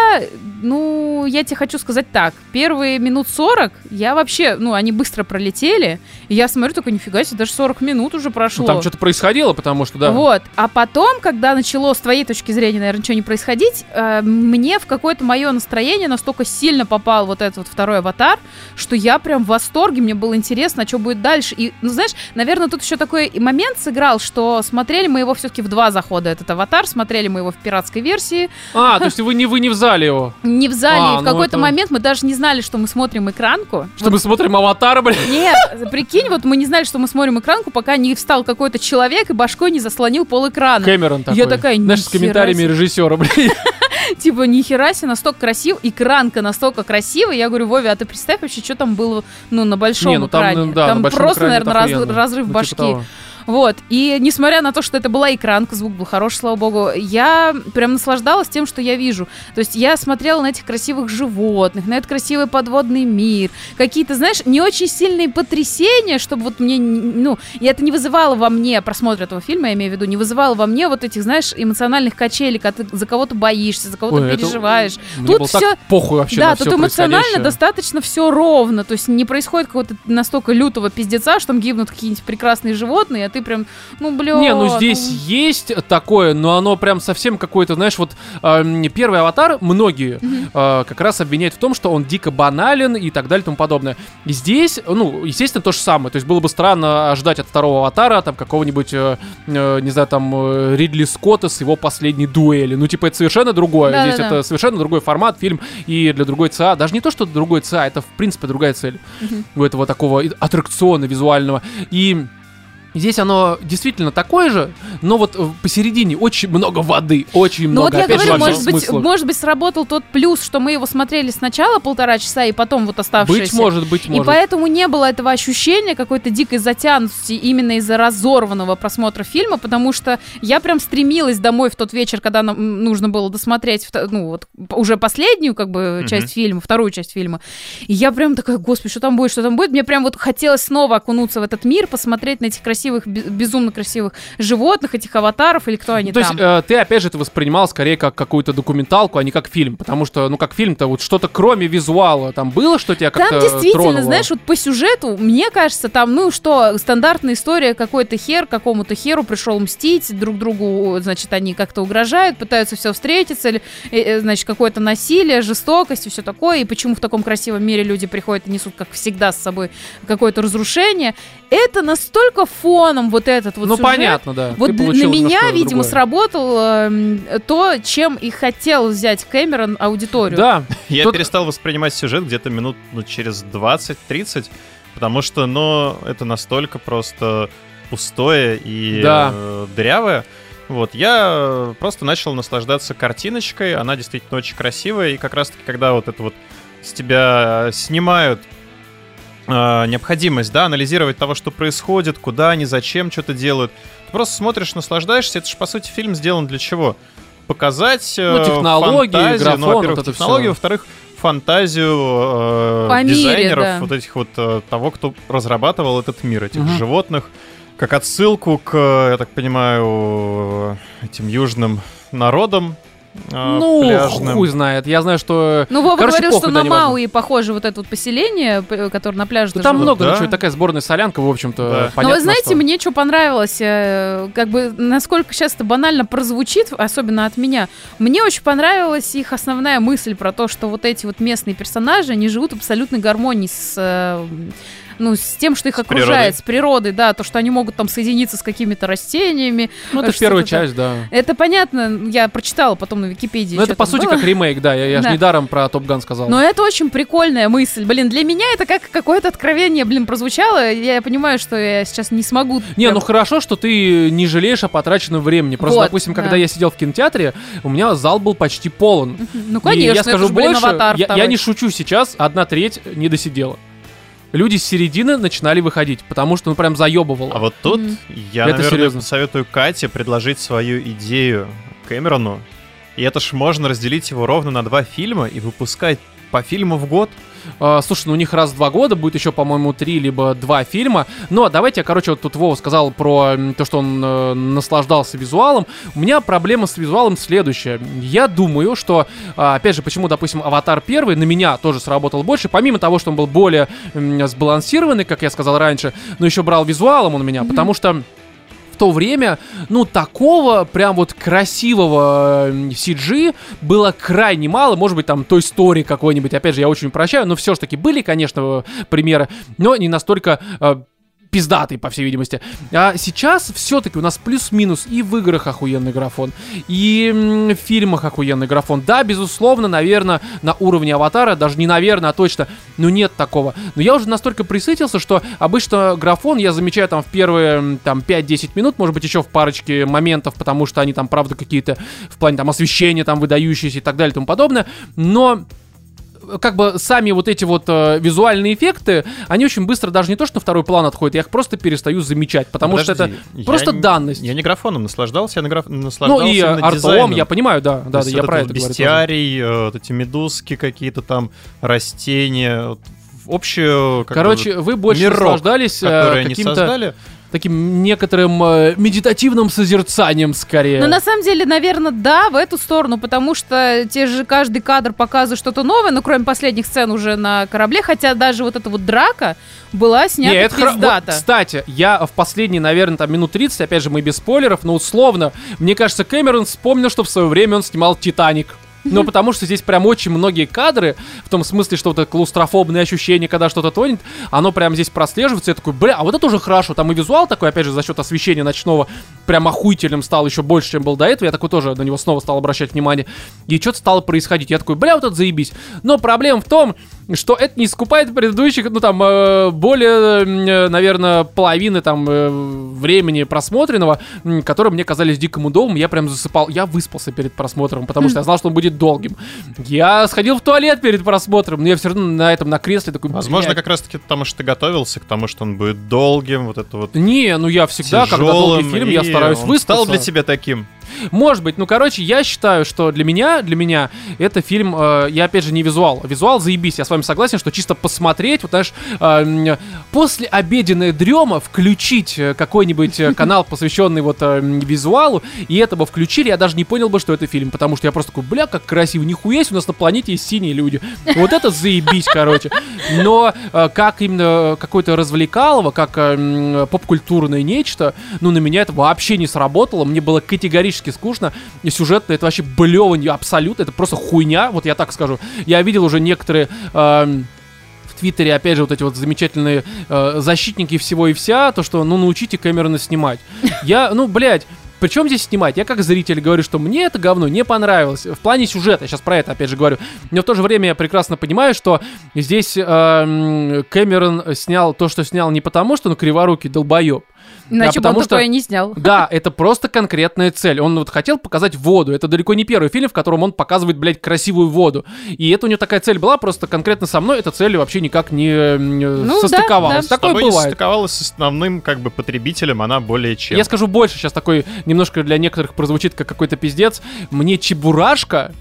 ну, я тебе хочу сказать так. Первые минут 40 я вообще, ну, они быстро пролетели, и я смотрю, только нифига себе, даже 40 минут уже прошло. Ну, там что-то происходило, потому что, да. Вот. А потом, когда начало с твоей точки зрения, наверное, ничего не происходить, э, мне в какое-то мое настроение настолько сильно попал вот этот вот второй аватар, что я прям в восторге, мне было интересно, а что будет дальше. И, ну, знаешь, наверное, тут еще такой момент сыграл, что смотрели мы его все-таки в два захода, этот аватар, смотрели мы его в пиратской версии, А, то есть вы не, вы не в зале его. не в зале, А, и в ну какой-то это- момент мы даже не знали, что мы смотрим экранку. Что мы смотрим аватара, блин. Нет, прикинь, вот мы не знали, что мы смотрим экранку, пока не встал какой-то человек и башкой не заслонил пол экрана. Кэмерон такой. Я такая, Знаешь, с «Нихера комментариями себе». режиссера, блин. Типа, нихера себе, настолько красив, экранка настолько красивая. Я говорю, Вове, а ты представь вообще, что там было, ну, на большом Не, ну там, экране. да, на большом просто, экране наверное, раз- разрыв Ну, башки. типа того. Вот. И несмотря на то, что это была экранка, звук был хороший, слава богу, я прям наслаждалась тем, что я вижу. То есть я смотрела на этих красивых животных, на этот красивый подводный мир, какие-то, знаешь, не очень сильные потрясения, чтобы вот мне, ну, и это не вызывало во мне просмотр этого фильма, я имею в виду, не вызывало во мне вот этих, знаешь, эмоциональных качелей, когда ты за кого-то боишься, за кого-то это- переживаешь. Мне Тут так похуй вообще да, тут эмоционально достаточно все ровно. То есть не происходит какого-то настолько лютого пиздеца, что там гибнут какие-нибудь прекрасные животные, ты прям, ну, бля. Не, ну здесь есть такое, но оно прям совсем какое-то, знаешь, вот эм, первый аватар многие э, как раз обвиняют в том, что он дико банален и так далее и тому подобное. И здесь, ну, естественно, то же самое. То есть было бы странно ждать от второго аватара там какого-нибудь, э, э, не знаю, там э, Ридли Скотта с его последней дуэли. Ну, типа, это совершенно другое. Да-да-да. здесь это совершенно другой формат, фильм и для другой ЦА. Даже не то, что другой ЦА, это в принципе другая цель у этого такого аттракциона визуального. И Здесь оно действительно такое же, но вот э, посередине очень много воды, очень Ну много. вот я опять говорю, во может быть, может быть, сработал тот плюс, что мы его смотрели сначала полтора часа, и потом вот оставшиеся. Быть может, быть И может. поэтому не было этого ощущения какой-то дикой затянутости именно из-за разорванного просмотра фильма, потому что я прям стремилась домой в тот вечер, когда нам нужно было досмотреть ну, вот, уже последнюю как бы часть фильма, вторую часть фильма. И я прям такая, господи, что там будет, что там будет. Мне прям вот хотелось снова окунуться в этот мир, посмотреть на этих красивых, бе- безумно красивых животных, этих аватаров или кто они То там. есть э, ты опять же это воспринимал скорее как какую-то документалку, а не как фильм, потому что, ну как фильм-то вот что-то кроме визуала там было, что тебя как-то Там действительно, тронуло? знаешь, вот по сюжету, мне кажется, там, ну что, стандартная история, какой-то хер какому-то херу пришел мстить, друг другу, значит, они как-то угрожают, пытаются все встретиться, или, э, э, значит, какое-то насилие, жестокость и все такое, и почему в таком красивом мире люди приходят и несут, как всегда, с собой какое-то разрушение. Это настолько фоном вот этот вот Ну сюжет, понятно, да. вот Ты для- на меня, видимо, другое. сработал эм, то, чем и хотел взять Кэмерон аудиторию. Да, Я Тут- перестал воспринимать сюжет где-то минут ну, через 20-30, потому что, ну, это настолько просто пустое и Да. э, дырявое. Вот, я э, просто начал наслаждаться картиночкой, она действительно очень красивая, и как раз-таки, когда вот это вот с тебя снимают э, необходимость, да, анализировать того, что происходит, куда они, зачем что-то делают, ты просто смотришь, наслаждаешься, это же, по сути, фильм сделан для чего? Показать э, Ну, технологии, фантазию, графон, ну, во-первых, вот всё. во-вторых, фантазию э, По мире, дизайнеров, да. вот этих вот э, того, кто разрабатывал этот мир, этих Мгм. животных, как отсылку к, э, я так понимаю, этим южным народам э, ну пляжным. хуй знает. Я знаю, что Ну, Вова Короче, говорил, похуй, что да, на. Мауи похоже вот это вот поселение, которое на пляже ну, там живут. много, Да. ну что, такая сборная солянка, в общем-то, Да. Но вы знаете, что. мне что понравилось, э, как бы, насколько сейчас это банально прозвучит, особенно от меня, мне очень понравилась их основная мысль про то, что вот эти вот местные персонажи, они живут в абсолютной гармонии с... э, ну, с тем, что их окружает, природой. с природой, да, то, что они могут там соединиться с какими-то растениями. Ну, это что-то первая часть, да. Это понятно, я прочитала потом на Википедии. Ну, это, по сути, было. как ремейк, да. Я, я же Да. недаром про Топ Ган сказал. Но это очень прикольная мысль. Блин, для меня это как какое-то откровение, блин, прозвучало. Я понимаю, что я сейчас не смогу. Не, прям- ну хорошо, что ты не жалеешь о потраченном времени. Просто, Вот, допустим, да. когда я сидел в кинотеатре, у меня зал был почти полон. Ну, И конечно, я скажу это ж, блин, больше, аватар я, я не шучу сейчас, одна треть не досидела. Люди с середины начинали выходить, потому что ну прям заебывало. А вот тут Мгм. я, Это наверное, серьезно. посоветую Кате предложить свою идею Кэмерону. И это ж можно разделить его ровно на два фильма и выпускать по фильму в год. Э, слушай, ну у них раз в два года будет еще, по-моему, три либо два фильма. Но давайте я, короче, вот тут Вова сказал про то, что он э, наслаждался визуалом. У меня проблема с визуалом следующая. Я думаю, что, а, опять же, почему, допустим, Аватар первый на меня тоже сработал больше, помимо того, что он был более сбалансированный, как я сказал раньше, но еще брал визуалом он меня, потому что то время, ну, такого прям вот красивого э, CG было крайне мало. Может быть, там той истории какой-нибудь. Опять же, я очень прощаю, но все же таки были, конечно, примеры, но не настолько э, пиздатый, по всей видимости. А сейчас все-таки у нас плюс-минус и в играх охуенный графон, и в фильмах охуенный графон. Да, безусловно, наверное, на уровне аватара, даже не наверное, а точно, ну нет такого. Но я уже настолько присытился, что обычно графон я замечаю там в первые там 5-10 минут, может быть, еще в парочке моментов, потому что они там, правда, какие-то в плане там освещения там выдающиеся и так далее и тому подобное. Но как бы сами вот эти вот э, визуальные эффекты, они очень быстро даже не то, что на второй план отходят, я их просто перестаю замечать, потому что это Подожди, просто не- данность. Я не графоном наслаждался, я на граф... ну наслаждался и э, именно артом, я понимаю, да, да, да, я про это говорю. Бестиарий, э, вот эти медузки какие-то там, растения, общую... как бы, Короче, вы больше мирок, наслаждались э, каким-то создали. Таким некоторым э, медитативным созерцанием скорее. Ну, на самом деле, наверное, да, в эту сторону, потому что те же каждый кадр показывает что-то новое, ну, кроме последних сцен уже на корабле, хотя даже вот эта вот драка была снята Не, это хра- вот, кстати, я в последние, наверное, там минут 30, опять же, мы без спойлеров, но условно, мне кажется, Кэмерон вспомнил, что в свое время он снимал «Титаник». Ну, потому что здесь прям очень многие кадры, в том смысле, что вот это клаустрофобное ощущение, когда что-то тонет, оно прям здесь прослеживается. Я такой, бля, а вот это уже хорошо. Там и визуал такой, опять же, за счет освещения ночного, прям охуительным стал еще больше, чем был до этого. Я такой тоже на него снова стал обращать внимание. И что-то стало происходить. Я такой, бля, вот это заебись. Но проблема в том, что это не искупает предыдущих, ну там, э, более, э, наверное, половины там э, времени просмотренного, м, которые мне казались диким удобным. Я прям засыпал. Я выспался перед просмотром, потому что я знал, что он будет долгим. Я сходил в туалет перед просмотром, но я все равно на этом, на кресле такой, Возможно, «Блядь». как раз-таки потому, что ты готовился к тому, что он будет долгим, вот это вот Не, ну я всегда, когда долгий фильм, я стараюсь выспаться. стал для тебя таким. Может быть, ну короче, я считаю, что для меня, для меня это фильм, э, я опять же не визуал. Визуал заебись, я с вами согласен, что чисто посмотреть, вот знаешь, э, после обеденная дрема включить э, какой-нибудь э, канал, посвященный вот э, визуалу, и это бы включили, я даже не понял бы, что это фильм, потому что я просто такой, бля, как красиво, нихуя есть, у нас на планете есть синие люди. Вот это заебись, короче. Но э, как именно какое-то развлекалово, как э, поп-культурное нечто, ну на меня это вообще не сработало, мне было категорически скучно, и сюжетно это вообще блеванье абсолютно, это просто хуйня, вот я так скажу. Я видел уже некоторые... в Твиттере, опять же, вот эти вот замечательные э, защитники всего и вся, то, что, ну, научите Кэмерона снимать. Я, ну, блядь, причем здесь снимать? Я как зритель говорю, что мне это говно не понравилось. В плане сюжета, я сейчас про это опять же говорю. Но в то же время я прекрасно понимаю, что здесь э, Кэмерон снял то, что снял не потому, что он криворукий долбоеб. Иначе бы он что- такое не снял. Да, это просто конкретная цель. Он вот хотел показать воду. Это далеко не первый фильм, в котором он показывает, блядь, красивую воду. И это у него такая цель была, просто конкретно со мной эта цель вообще никак не, Ну, да, состыковалась. да. С Такое тобой не бывает. состыковалась с основным как бы потребителем, она более чем. Я скажу больше, сейчас такой немножко для некоторых прозвучит как какой-то пиздец. Мне Чебурашка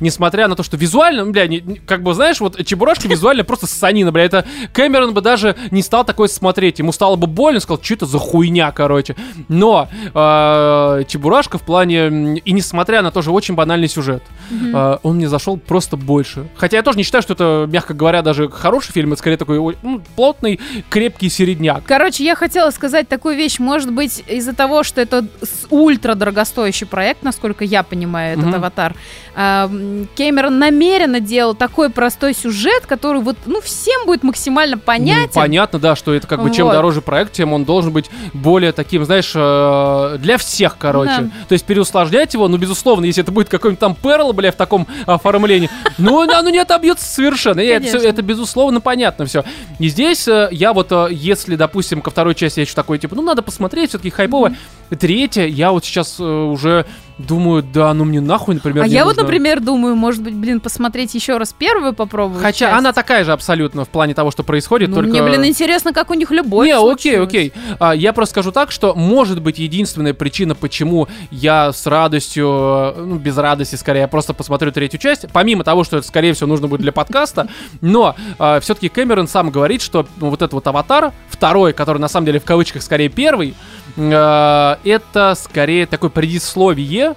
Несмотря на то, что визуально, ну, бля, не- как бы, знаешь, вот Чебурашка визуально просто ссанина, бля, это Кэмерон бы даже не стал такой смотреть, ему стало бы больно, сказал, что это за хуйня, короче. Но э, Чебурашка в плане, и несмотря на тоже очень банальный сюжет, э, он мне зашел просто больше. Хотя я тоже не считаю, что это, мягко говоря, даже хороший фильм, это скорее такой ой, ну, плотный, крепкий середняк. Короче, я хотела сказать такую вещь. Может быть, из-за того, что это ультра дорогостоящий проект, насколько я понимаю, этот Мгм. аватар, а, м, Кэмерон намеренно делал такой простой сюжет, который вот, ну, всем будет максимально Ну, понятен. понятно, да, что это как бы чем Вот. дороже проект, тем он должен быть более таким, знаешь, э, для всех, короче. Да. То есть переусложнять его, ну, безусловно, если это будет какой-нибудь там Перл, бля, в таком оформлении, ну, оно не отобьется совершенно. Это, это, безусловно, понятно все. И здесь э, я вот, э, если, допустим, ко второй части я еще такой, типа, ну, надо посмотреть, все-таки хайпово. Третья, я вот сейчас уже думаю, да, ну мне нахуй, например, А я вот, нужно. например, думаю, может быть, блин, посмотреть еще раз первую попробовать. Хотя часть. она такая же абсолютно в плане того, что происходит, Ну, только... Мне, блин, интересно, как у них любовь Не, окей, случилась. окей. А, я просто скажу так, что может быть единственная причина, почему я с радостью, э, ну, без радости скорее, я просто посмотрю третью часть, помимо того, что это, скорее всего, нужно будет для подкаста, но все-таки Кэмерон сам говорит, что ну, вот этот вот аватар, второй, который на самом деле в кавычках скорее первый, это скорее такое предисловие,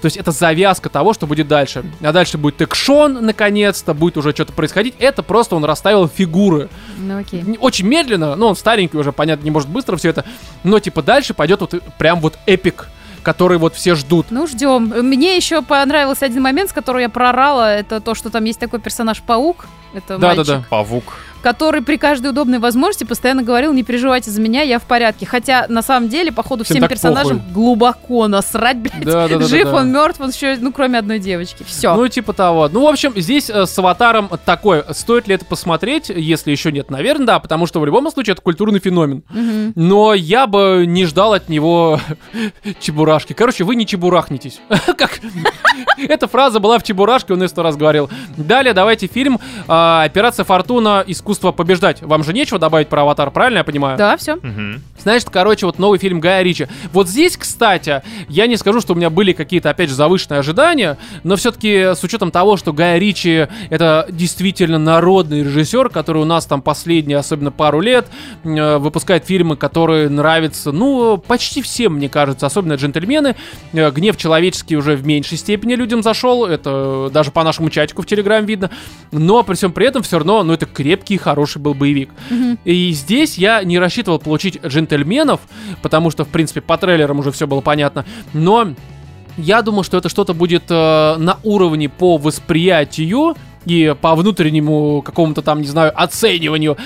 то есть это завязка того, что будет дальше. А дальше будет экшон, наконец-то, будет уже что-то происходить. Это просто он расставил фигуры. Ну окей. Очень медленно, ну он старенький уже, понятно, не может быстро все это. Но типа дальше пойдет вот прям вот эпик, который вот все ждут. Ну, ждем. Мне еще понравился один момент, с которого я прорала. Это то, что там есть такой персонаж Паук. Это мальчик, Да-да-да. Павук. Который при каждой удобной возможности постоянно говорил, не переживайте за меня, я в порядке. Хотя, на самом деле, походу, Всем всем персонажам похуй. глубоко насрать, блядь. Да-да-да-да-да. Жив он, мертв он, еще, ну, кроме одной девочки. Все. Ну, типа того. Ну, в общем, здесь э, с аватаром такое. Стоит ли это посмотреть? Если еще нет, наверное, да, потому что в любом случае это культурный феномен. Но я бы не ждал от него чебурашки. Короче, вы не чебурахнитесь. Как? Эта фраза была в чебурашке, он ее сто раз говорил. Далее давайте фильм а, «Операция Фортуна. Искусство побеждать». Вам же нечего добавить про аватар, правильно я понимаю? Да, все. Мгм. Значит, короче, вот новый фильм Гая Ричи. Вот здесь, кстати, я не скажу, что у меня были какие-то, опять же, завышенные ожидания, но все-таки с учетом того, что Гая Ричи это действительно народный режиссер, который у нас там последние, особенно пару лет, э, выпускает фильмы, которые нравятся, ну, почти всем, мне кажется, особенно джентльмены. Э, Гнев человеческий уже в меньшей степени людям зашел, это даже по нашему чатику в Телеграм видно, но при всем при этом все равно, ну, это крепкий, хороший был боевик. И здесь я не рассчитывал получить джентльменов, потому что, в принципе, по трейлерам уже все было понятно. Но я думал, что это что-то будет э, на уровне по восприятию и по внутреннему какому-то там, не знаю, оцениванию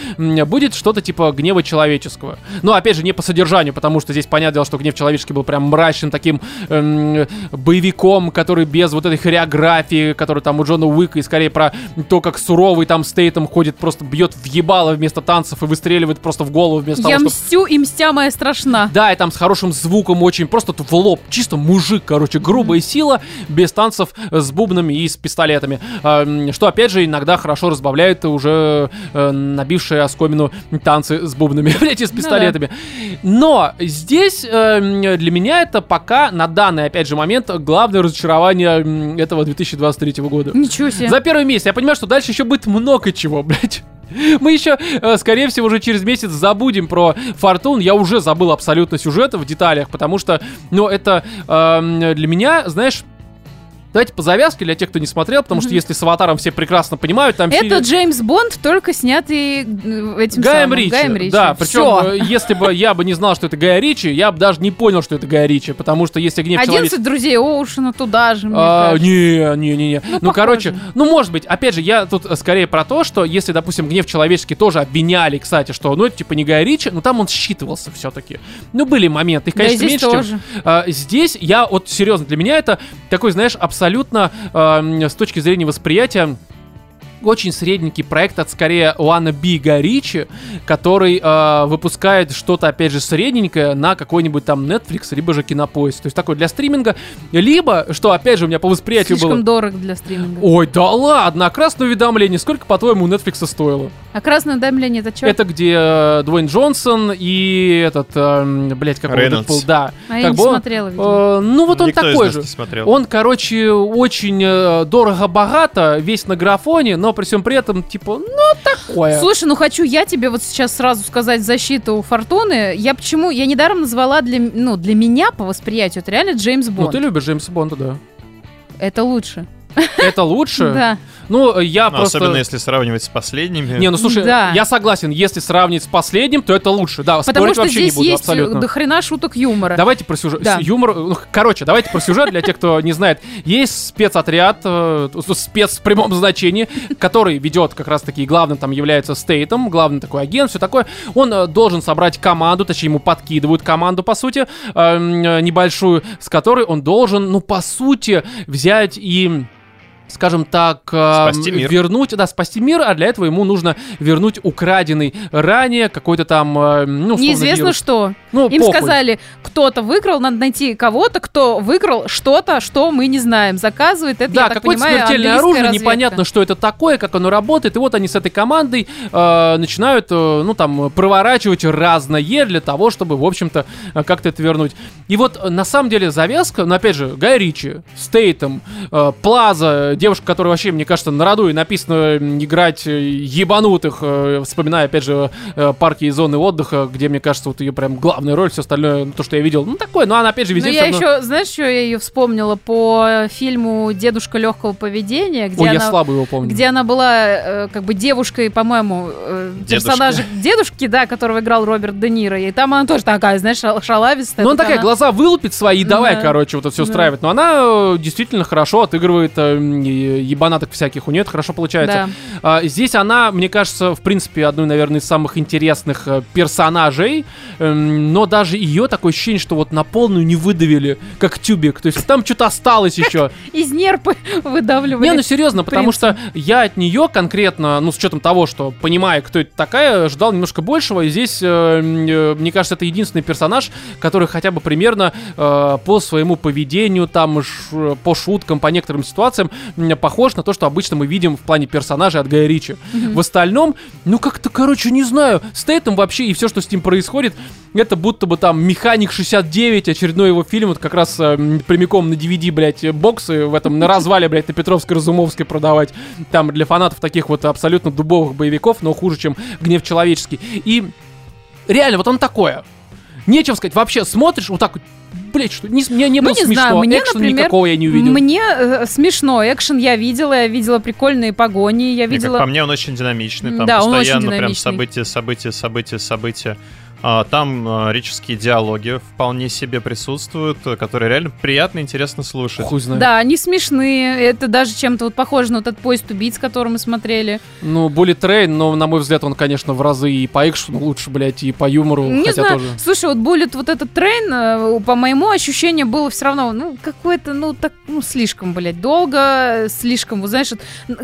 будет что-то типа гнева человеческого. Но, опять же, не по содержанию, потому что здесь понятное дело, что гнев человеческий был прям мрачным таким эм, боевиком, который без вот этой хореографии, который там у Джона Уика, и скорее про то, как суровый там стейтом ходит, просто бьет в ебало вместо танцев и выстреливает просто в голову вместо Я того, мстю, и мстя моя страшна. да, и там с хорошим звуком очень просто в лоб. Чисто мужик, короче, грубая сила, без танцев, э, с бубнами и с пистолетами. А, м, Что, опять же, иногда хорошо разбавляет уже э, набившие оскомину танцы с бубнами, блядь, и с пистолетами. Но здесь э, для меня это пока, на данный, опять же, момент, главное разочарование этого 2023 года. Ничего себе. За первый месяц. Я понимаю, что дальше еще будет много чего, блядь. Мы еще, э, скорее всего, уже через месяц забудем про Фортун. Я уже забыл абсолютно сюжет в деталях, потому что, ну, это эм, для меня, знаешь... Давайте по завязке для тех, кто не смотрел, потому что если с аватаром все прекрасно понимают, там Это фильм- Джеймс Бонд, только снятый э, этим Гаем самым, Ричи. Гаем Ричи. Да, причем, Всё. э, если бы я бы не знал, что это Гая Ричи, я бы даже не понял, что это Гая Ричи, потому что если гнев 11 человеческий... друзей Оушена туда же, мне А, кажется. не, не, не, не. Ну, похоже. короче, ну, может быть, опять же, я тут э, скорее про то, что если, допустим, гнев человеческий тоже обвиняли, кстати, что, ну, это типа не Гай Ричи, но там он считывался все-таки. Ну, были моменты, их, Да конечно, здесь меньше, чем... тоже. А, здесь я, вот, серьезно, для меня это такой, знаешь, абсолютно а, м, с точки зрения восприятия очень средненький проект от скорее Wannabe Горичи, который э, выпускает что-то, опять же, средненькое на какой-нибудь там Netflix, либо же Кинопоиск. То есть такой для стриминга. Либо, что, опять же, у меня по восприятию Слишком было... дорого для стриминга. Ой, да ладно, а красное уведомление сколько, по-твоему, у Netflix стоило? А красное уведомление это что? Это где э, Дуэйн Джонсон и этот, э, блядь, как он, Рейнольдс. Дэдпул, да. А я Как не бы он, смотрела, видимо. э, ну вот он Никто из такой нас же. не смотрел. Он, короче, очень э, дорого-богато, весь на графоне, но при всем при этом, типа, ну, такое. Слушай, ну хочу я тебе вот сейчас сразу сказать защиту Фортуны. Я почему? Я недаром назвала для, ну, для меня по восприятию, это реально Джеймс Ну, Бонд. ты любишь Джеймса Бонда, да. Это лучше. Это лучше? Да. Ну, я Ну, просто... Особенно если сравнивать с последними. Не, ну слушай, Да. я согласен, если сравнить с последним, то это лучше. Да, Потому спорить что вообще здесь не буду, есть абсолютно. до хрена шуток юмора. Давайте про сюжет. Да. Юмор. ну, короче, давайте про сюжет для тех, кто не знает. Есть спецотряд, э, спец в прямом значении, который ведет как раз таки главным там является Стейтом, главный такой агент, все такое. Он э, должен собрать команду, точнее ему подкидывают команду по сути э, м, э, небольшую, с которой он должен, ну по сути, взять и скажем так, э, Спасти мир. вернуть, да, спасти мир, а для этого ему нужно вернуть украденный ранее какой-то там, э, ну, Неизвестно вирус. что. Ну, Им похуй. сказали, кто-то выиграл, надо найти кого-то, кто выиграл что-то, что мы не знаем. Заказывает это, Да, я так какое-то смертельное оружие, разведка. непонятно, что это такое, как оно работает. И вот они с этой командой э, начинают, э, ну там, проворачивать разное для того, чтобы, в общем-то, э, как-то это вернуть. И вот э, на самом деле завязка, ну опять же, Гай Ричи, Стейтом, э, Плаза, девушка, которая вообще, мне кажется, на роду и написано играть э, ебанутых, э, вспоминая, опять же, э, парки и зоны отдыха, где, мне кажется, вот ее прям главная роль, все остальное, ну, то, что я видел, ну такое, но она, опять же, Ну, везде я всё равно- еще, знаешь, что я ее вспомнила по фильму «Дедушка легкого поведения», где Ой, я она слабо его помню. где она была как бы девушкой, по-моему, Дедушки. персонажа дедушки, да, которого играл Роберт Де Ниро. И там она тоже такая, знаешь, шал- шалавистая. Ну, она такая, она- глаза вылупит свои, и давай, Да. короче, вот это все Да. устраивает. Но она действительно хорошо отыгрывает э, м, е- ебанаток всяких, у нее это хорошо получается. Да. А, здесь она, мне кажется, в принципе, одной, наверное, из самых интересных э, персонажей, Эм, но даже ее такое ощущение, что вот на полную не выдавили, как тюбик. То есть там что-то осталось еще. Из нерпы выдавливали. Не, ну серьезно, потому что я от нее конкретно, ну с учетом того, что понимая, кто это такая, ждал немножко большего. И здесь, э, э, мне кажется, это единственный персонаж, который хотя бы примерно по своему поведению, там, по шуткам, по некоторым ситуациям, похож на то, что обычно мы видим в плане персонажей от Гая Ричи. В остальном, ну как-то, короче, не знаю, Стейтем вообще и все, что с ним происходит, это будто бы там Механик 69, очередной его фильм, вот как раз э, прямиком на DVD, блядь, боксы в этом, на развале, блядь, на Петровской Разумовской продавать. Там для фанатов таких вот абсолютно дубовых боевиков, но хуже, чем Гнев Человеческий. И реально, вот он такое. Нечего сказать. Вообще, смотришь вот так вот, блядь, что не, мне не Ну, было не смешно, знаю, мне, экшена например, никакого я не увидел. Мне э, смешно. Экшен я видела, я видела прикольные погони, я И, как видела... по мне, он очень динамичный. Там Да, он очень постоянно прям динамичный. события, события, события, события. А, Там а, реческие диалоги вполне себе присутствуют, которые реально приятно и интересно слушать. Хуй знает. Да, они смешные. Это даже чем-то вот похоже на вот этот поезд убийц, который мы смотрели. Ну, Bullet Train, но, на мой взгляд, он, конечно, в разы и по экшену лучше, блядь, и по юмору, Не хотя знаю. тоже. Слушай, вот Буллет, вот этот трейн, э, по моему ощущению, было все равно, ну, какое-то, ну, так, ну, слишком, блядь, долго, слишком, вот знаешь,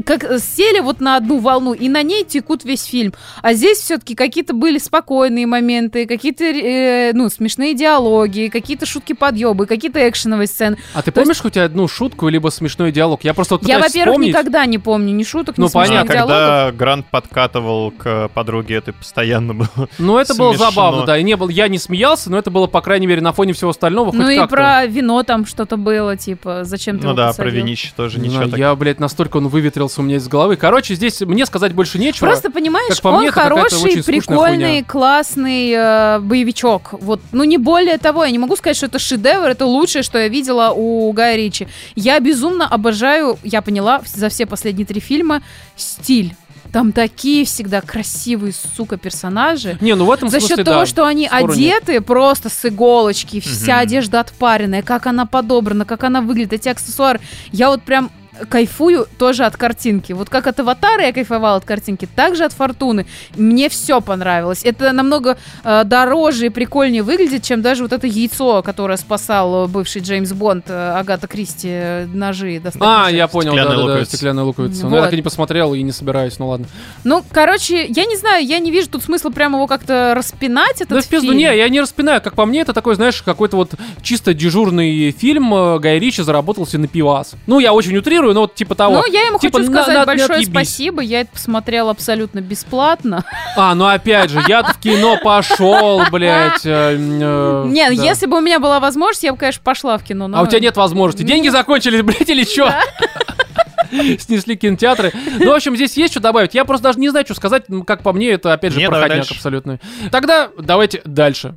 как э, сели вот на одну волну, и на ней текут весь фильм. А здесь все-таки какие-то были спокойные моменты, какие-то, э, ну, смешные диалоги, какие-то шутки-подъебы, какие-то экшеновые сцены. А ты То есть- помнишь хоть одну шутку, либо смешной диалог? Я просто вот Я, во-первых, вспомнить. никогда не помню ни шуток, Ну, ни смешных понятно. А диалогов. когда Грант подкатывал к подруге этой постоянно было. Ну, это было забавно, да. И не был, я не смеялся, но это было, по крайней мере, на фоне всего остального хоть Ну и про вино там что-то было, типа, зачем ты Ну его да, посадил? про винище тоже ничего знаю, так. я, блядь, настолько он выветрился у меня из головы. Короче, здесь мне сказать больше нечего. Просто понимаешь, Как по он мне, это хороший, прикольный, хуйня. классный э, боевичок. Вот, ну не более того, я не могу сказать, что это шедевр, это лучшее, что я видела у Гая Ричи. Я безумно обожаю, я поняла за все последние три фильма стиль. Там такие всегда красивые, сука, персонажи. Не, ну в этом За смысле, счет да, того, что они спору нет. одеты просто с иголочки, вся Мгм. одежда отпаренная, как она подобрана, как она выглядит, эти аксессуары. Я вот прям кайфую тоже от картинки. Вот как от Аватара я кайфовала от картинки, так же от Фортуны. Мне все понравилось. Это намного э, дороже и прикольнее выглядит, чем даже вот это яйцо, которое спасал э, бывший Джеймс Бонд, э, Агата Кристи, э, ножи. А, я понял, Стеклянная да, да, да, луковица. стеклянная луковица. Но Вот. я так и не посмотрел и не собираюсь, ну ладно. Ну, короче, я не знаю, я не вижу тут смысла прямо его как-то распинать, этот Да в пизду, фильм. не, я не распинаю. Как по мне, это такой, знаешь, какой-то вот чисто дежурный фильм. Гай Ричи заработался на пивас. Ну, я очень утрирую, но вот типа того. Ну, я ему Типа, хочу сказать на- большое отъебись. спасибо. Я это посмотрела абсолютно бесплатно. А, ну опять же, я в кино пошел, блядь. э, э, Не, ну, если бы у меня была возможность, я бы, конечно, пошла в кино. Но... А у тебя нет возможности. Деньги закончились, блядь, или что? Снесли кинотеатры. Ну, в общем, здесь есть что добавить. Я просто даже не знаю, что сказать. Ну, Как по мне, это, опять же, проходняк абсолютно. Тогда давайте дальше.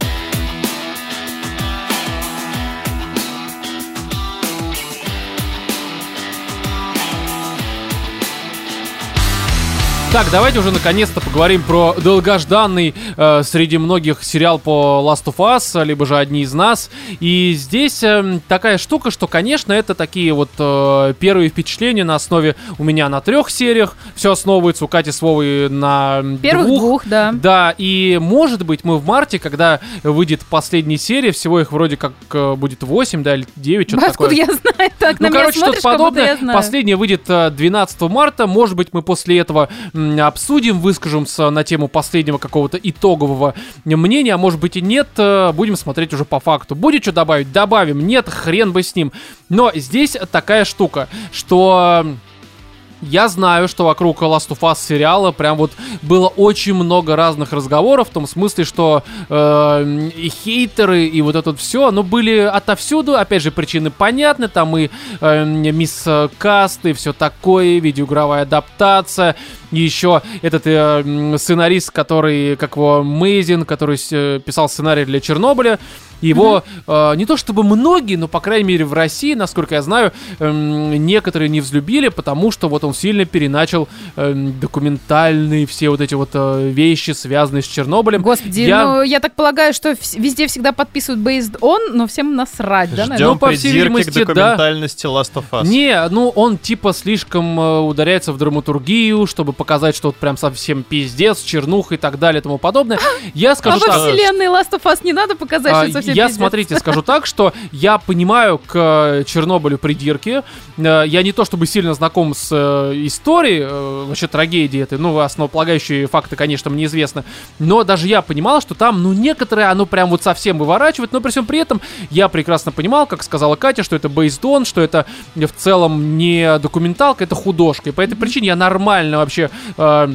Так, давайте уже наконец-то поговорим про долгожданный э, среди многих сериал по Last of Us, либо же одни из нас. И здесь э, такая штука, что, конечно, это такие вот э, первые впечатления на основе у меня на трех сериях. Все основывается у Кати с Вовой на Первых двух. двух, да. Да, и может быть мы в марте, когда выйдет последняя серия, всего их вроде как э, будет 8, да, или 9, что-то Откуда такое. я знаю? Так, на Ну, меня короче, что-то смотришь, как будто подобное. Последняя выйдет э, 12 марта. Может быть, мы после этого м, обсудим, выскажемся на тему последнего какого-то итогового мнения. А может быть и нет. э, Будем смотреть уже по факту. Будет что добавить? Добавим. Нет, хрен бы с ним. Но здесь такая штука, что... Я знаю, что вокруг Last of Us сериала прям вот было очень много разных разговоров, в том смысле, что э, и хейтеры, и вот это вот все, оно были отовсюду, опять же, причины понятны, там и э, мисс Каст, и все такое, видеоигровая адаптация, еще этот э, сценарист, который, как его, Мейзин, который э, писал сценарий для Чернобыля, его э, не то чтобы многие, но, по крайней мере, в России, насколько я знаю, эм, некоторые не взлюбили, потому что вот он сильно переначал эм, документальные все вот эти вот э, вещи, связанные с Чернобылем. Господи, Я- ну я так полагаю, что везде всегда подписывают based on, но всем насрать, да? наверное? Ну, Ждем по всей видимости, к да. документальности Last of Us. Не, ну он типа слишком э, ударяется в драматургию, чтобы показать, что вот прям совсем пиздец, чернуха и так далее и тому подобное. Я А скажу во так. вселенной Last of Us не надо показать, А, что совсем я, смотрите, скажу так, что я понимаю к э, Чернобылю придирки. Э, Я не то чтобы сильно знаком с э, историей, вообще трагедии этой, ну, основополагающие факты, конечно, мне известны. Но даже я понимал, что там, ну, некоторые, оно прям вот совсем выворачивает, но при всем при этом я прекрасно понимал, как сказала Катя, что это on, что это в целом не документалка, это художка. И по этой причине я нормально вообще... э,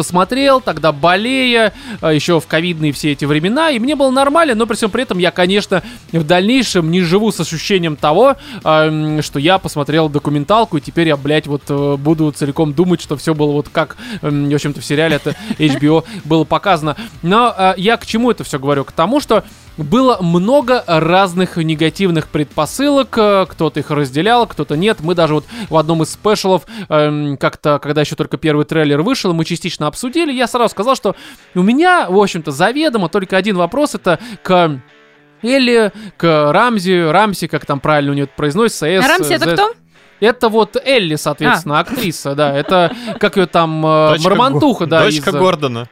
посмотрел, тогда болея, э, еще в ковидные все эти времена, и мне было нормально, но при всем при этом я, конечно, в дальнейшем не живу с ощущением того, что я посмотрел документалку, и теперь я, блядь, вот э, буду целиком думать, что все было вот как, в общем-то, в сериале это HBO было показано. Но э, я к чему это все говорю? К тому, что было много разных негативных предпосылок, э, кто-то их разделял, кто-то нет. Мы даже вот в одном из спешалов, эм, как-то, когда еще только первый трейлер вышел, мы частично обсудили, я сразу сказал, что у меня, в общем-то, заведомо только один вопрос, это к Элли, к Рамзи, Рамси, как там правильно у нее это произносится. А Рамси это кто? Это вот Элли, соответственно, актриса, да. Это, как ее там, э, Дочка Мармантуха, Го- да. Дочка из, э, Гордона.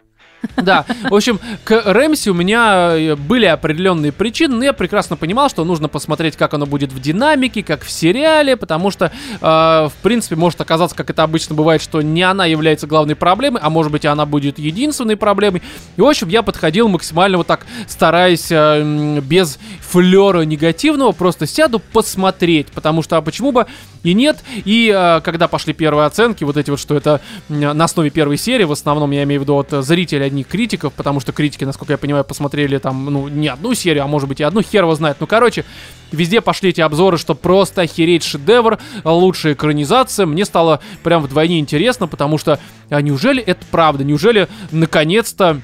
Да, в общем, к Рэмси у меня э, были определенные причины, но я прекрасно понимал, что нужно посмотреть, как оно будет в динамике, как в сериале, потому что, э, в принципе, может оказаться, как это обычно бывает, что не она является главной проблемой, а может быть, она будет единственной проблемой. И, в общем, я подходил максимально вот так, стараясь э, без флера негативного, просто сяду посмотреть, потому что, а почему бы и нет. И э, когда пошли первые оценки, вот эти вот, что это на основе первой серии, в основном я имею в виду вот э, зрители одних критиков, потому что критики, насколько я понимаю, посмотрели там, ну, не одну серию, а может быть и одну, хер его знает. Ну, короче, везде пошли эти обзоры, что просто охереть шедевр, лучшая экранизация. Мне стало прям вдвойне интересно, потому что, а неужели это правда? Неужели, наконец-то,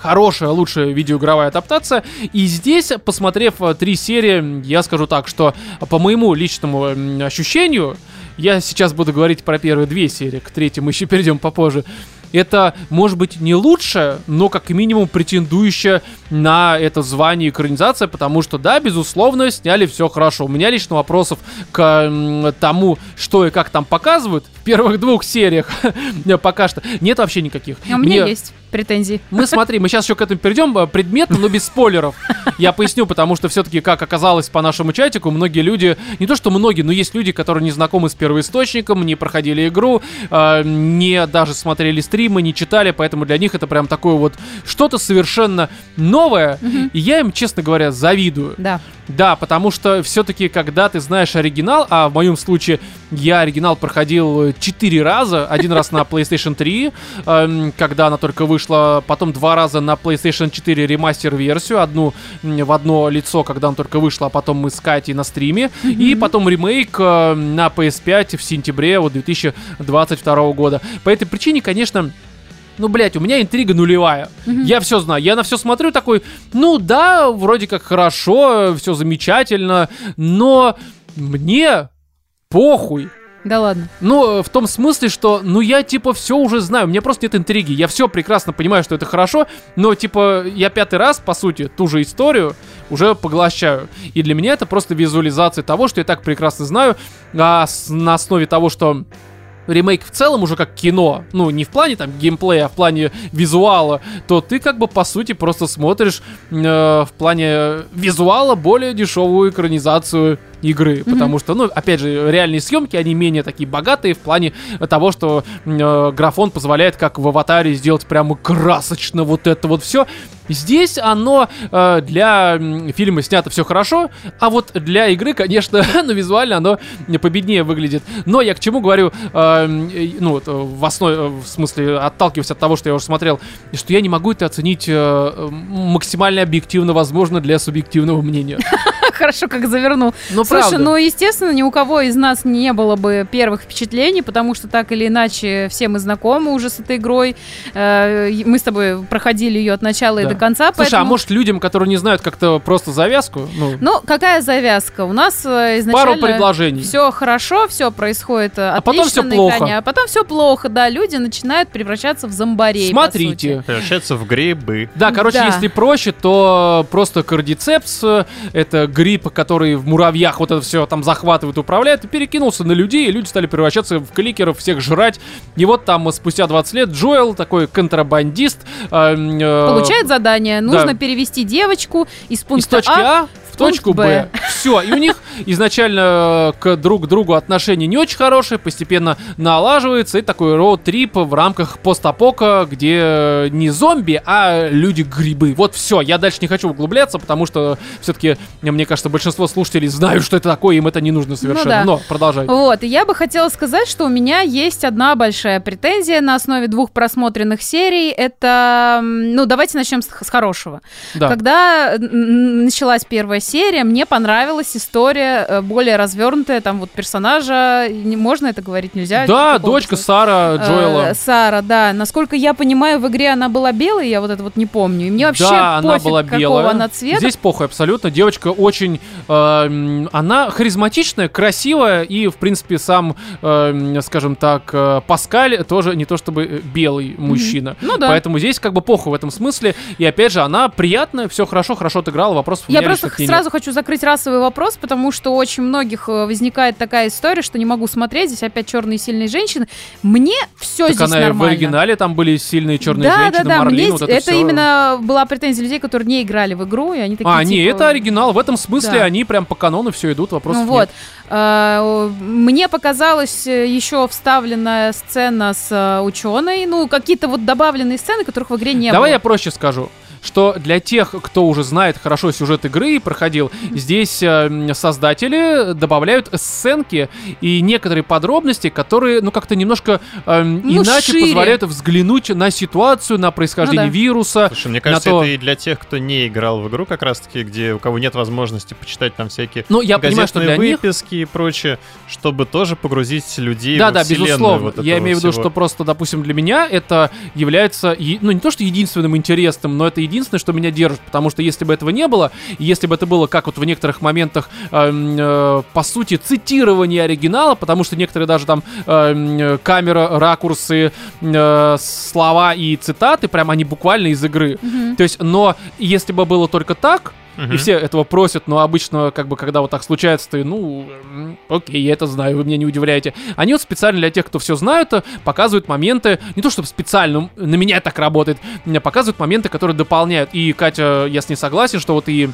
хорошая, лучшая видеоигровая адаптация. И здесь, посмотрев э, три серии, я скажу так, что по моему личному ощущению, я сейчас буду говорить про первые две серии, к третьей мы еще перейдем попозже. Это, может быть, не лучшая, но как минимум претендующая на это звание экранизация, потому что, да, безусловно, сняли все хорошо. У меня лично вопросов к тому, что и как там показывают первых двух сериях пока что нет вообще никаких. А у меня Мне- есть претензии. мы смотри, мы сейчас еще к этому перейдем э, предметно, но без спойлеров. Я поясню, потому что все-таки, как оказалось по нашему чатику, многие люди, не то что многие, но есть люди, которые не знакомы с первоисточником, не проходили игру, э, не даже смотрели стримы, не читали, поэтому для них это прям такое вот что-то совершенно новое. И я им, честно говоря, завидую. Да. Да, потому что все-таки, когда ты знаешь оригинал, а в моем случае я оригинал проходил 4 раза, один раз на PlayStation 3, эм, когда она только вышла, потом два раза на PlayStation 4 ремастер-версию, одну в одно лицо, когда она только вышла, а потом мы с Катей на стриме, и потом ремейк э, на PS5 в сентябре вот 2022 года. По этой причине, конечно, ну, блядь, у меня интрига нулевая. Я все знаю. Я на все смотрю такой, ну да, вроде как хорошо, все замечательно, но мне похуй. Да ладно. Ну, в том смысле, что, ну, я, типа, все уже знаю, у меня просто нет интриги, я все прекрасно понимаю, что это хорошо, но, типа, я пятый раз, по сути, ту же историю уже поглощаю. И для меня это просто визуализация того, что я так прекрасно знаю, а на основе того, что ремейк в целом уже как кино, ну, не в плане там геймплея, а в плане визуала, то ты как бы по сути просто смотришь э, в плане визуала более дешевую экранизацию игры, потому что, ну, опять же, реальные съемки, они менее такие богатые в плане того, что э, графон позволяет, как в аватаре, сделать прямо красочно вот это вот все. Здесь оно э, для фильма снято все хорошо, а вот для игры, конечно, ну, визуально оно победнее выглядит. Но я к чему говорю, э, э, ну, вот, э, в основе, э, в смысле, отталкиваясь от того, что я уже смотрел, что я не могу это оценить э, максимально объективно, возможно, для субъективного мнения. Хорошо, как завернул. Ну, Слушай, правда. ну, естественно, ни у кого из нас не было бы первых впечатлений, потому что так или иначе все мы знакомы уже с этой игрой. Э, и Мы с тобой проходили ее от начала и Да. до конца. Слушай, а поэтому- может людям, которые не знают как-то просто завязку, ну, Ну, какая завязка? У нас э, изначально... пару предложений. Все хорошо, все происходит э, А потом отлично на плохо. экране, а потом все плохо, да, люди начинают превращаться в зомбарей. Смотрите. сути. Превращается в грибы. Да, короче, Да. если проще, то просто кардицепс, это грипп, который в муравьях вот это все там захватывает, управляет, и перекинулся на людей, и люди стали превращаться в кликеров, всех жрать. И вот там спустя 20 лет Джоэл, такой контрабандист, э, э, Получает задание, нужно да. перевести девочку из из пункта точки А А в точку Б. Все, и у них изначально э, к друг другу отношения не очень хорошие, постепенно налаживается, и такой роуд-трип в рамках постапока, где э, не зомби, а люди-грибы. Вот все, я дальше не хочу углубляться, потому что все-таки, мне кажется, большинство слушателей знают, что это такое, им это не нужно совершенно. да. Но продолжай. Вот, и я бы хотела сказать, что у меня есть одна большая претензия на основе двух просмотренных серий. Это, ну, давайте начнем с, с хорошего. Да. Когда началась первая серия, мне понравилась история э, более развернутая, там вот персонажа, не- можно это говорить, нельзя? Да, Какого дочка? Сара Э, Джоэла. Сара, да. Насколько я понимаю, в игре она была белой, я вот это вот не помню. И мне вообще да, она пофиг, была какого белая. она цвета. Здесь похуй абсолютно. Девочка очень, э, она харизматичная, красивая и, в принципе, сам, э, скажем так, э, Паскаль тоже не то чтобы э, белый мужчина. Ну да. Поэтому здесь как бы похуй в этом смысле. И опять же, она приятная, все хорошо, хорошо отыграла. Вопросов у Я просто не сразу хочу закрыть расовый вопрос, потому что у очень многих э, возникает такая история, что не могу смотреть. Здесь опять черные сильные женщины. Мне все Так здесь она и в нормально. оригинале там были сильные черные да, женщины, да, да, Марлин, мне вот это, это, всё. именно была претензия людей, которые не играли в игру, и они такие А, не, типа, это оригинал. В этом смысле Да. они прям по канону все идут, вопросов Ну вот. нет. А, Мне показалась э, еще вставленная сцена с ученой, ну, какие-то вот добавленные сцены, которых в игре не Давай было. я проще скажу что для тех, кто уже знает хорошо сюжет игры и проходил, здесь э, создатели добавляют сценки и некоторые подробности, которые, ну, как-то немножко эм, Ну, иначе шире. позволяют взглянуть на ситуацию, на происхождение Ну да. вируса. Слушай, мне кажется, то- это и для тех, кто не играл в игру, как раз-таки, где у кого нет возможности почитать там всякие Ну, я понимаю, что газетные для них... выписки и прочее, чтобы тоже погрузить людей Да, во да, вселенную безусловно. вот я имею в виду, что просто, допустим, для меня это является, е- ну, не то, что единственным интересным, но это единственное, что меня держит. Потому что если бы этого не было, если бы это было, как вот в некоторых моментах, эм, э, по сути, цитирование оригинала, потому что некоторые даже там э, камера, ракурсы, э, слова и цитаты, прям они буквально из игры. Мгм. То есть, но если бы было только так, И все этого просят, но обычно, как бы, когда вот так случается, ты, ну, окей, я это знаю, вы меня не удивляете. Они вот специально для тех, кто все знают, показывают моменты, не то чтобы специально, на меня так работает, показывают моменты, которые дополняют. И, Катя, я с ней согласен, что вот и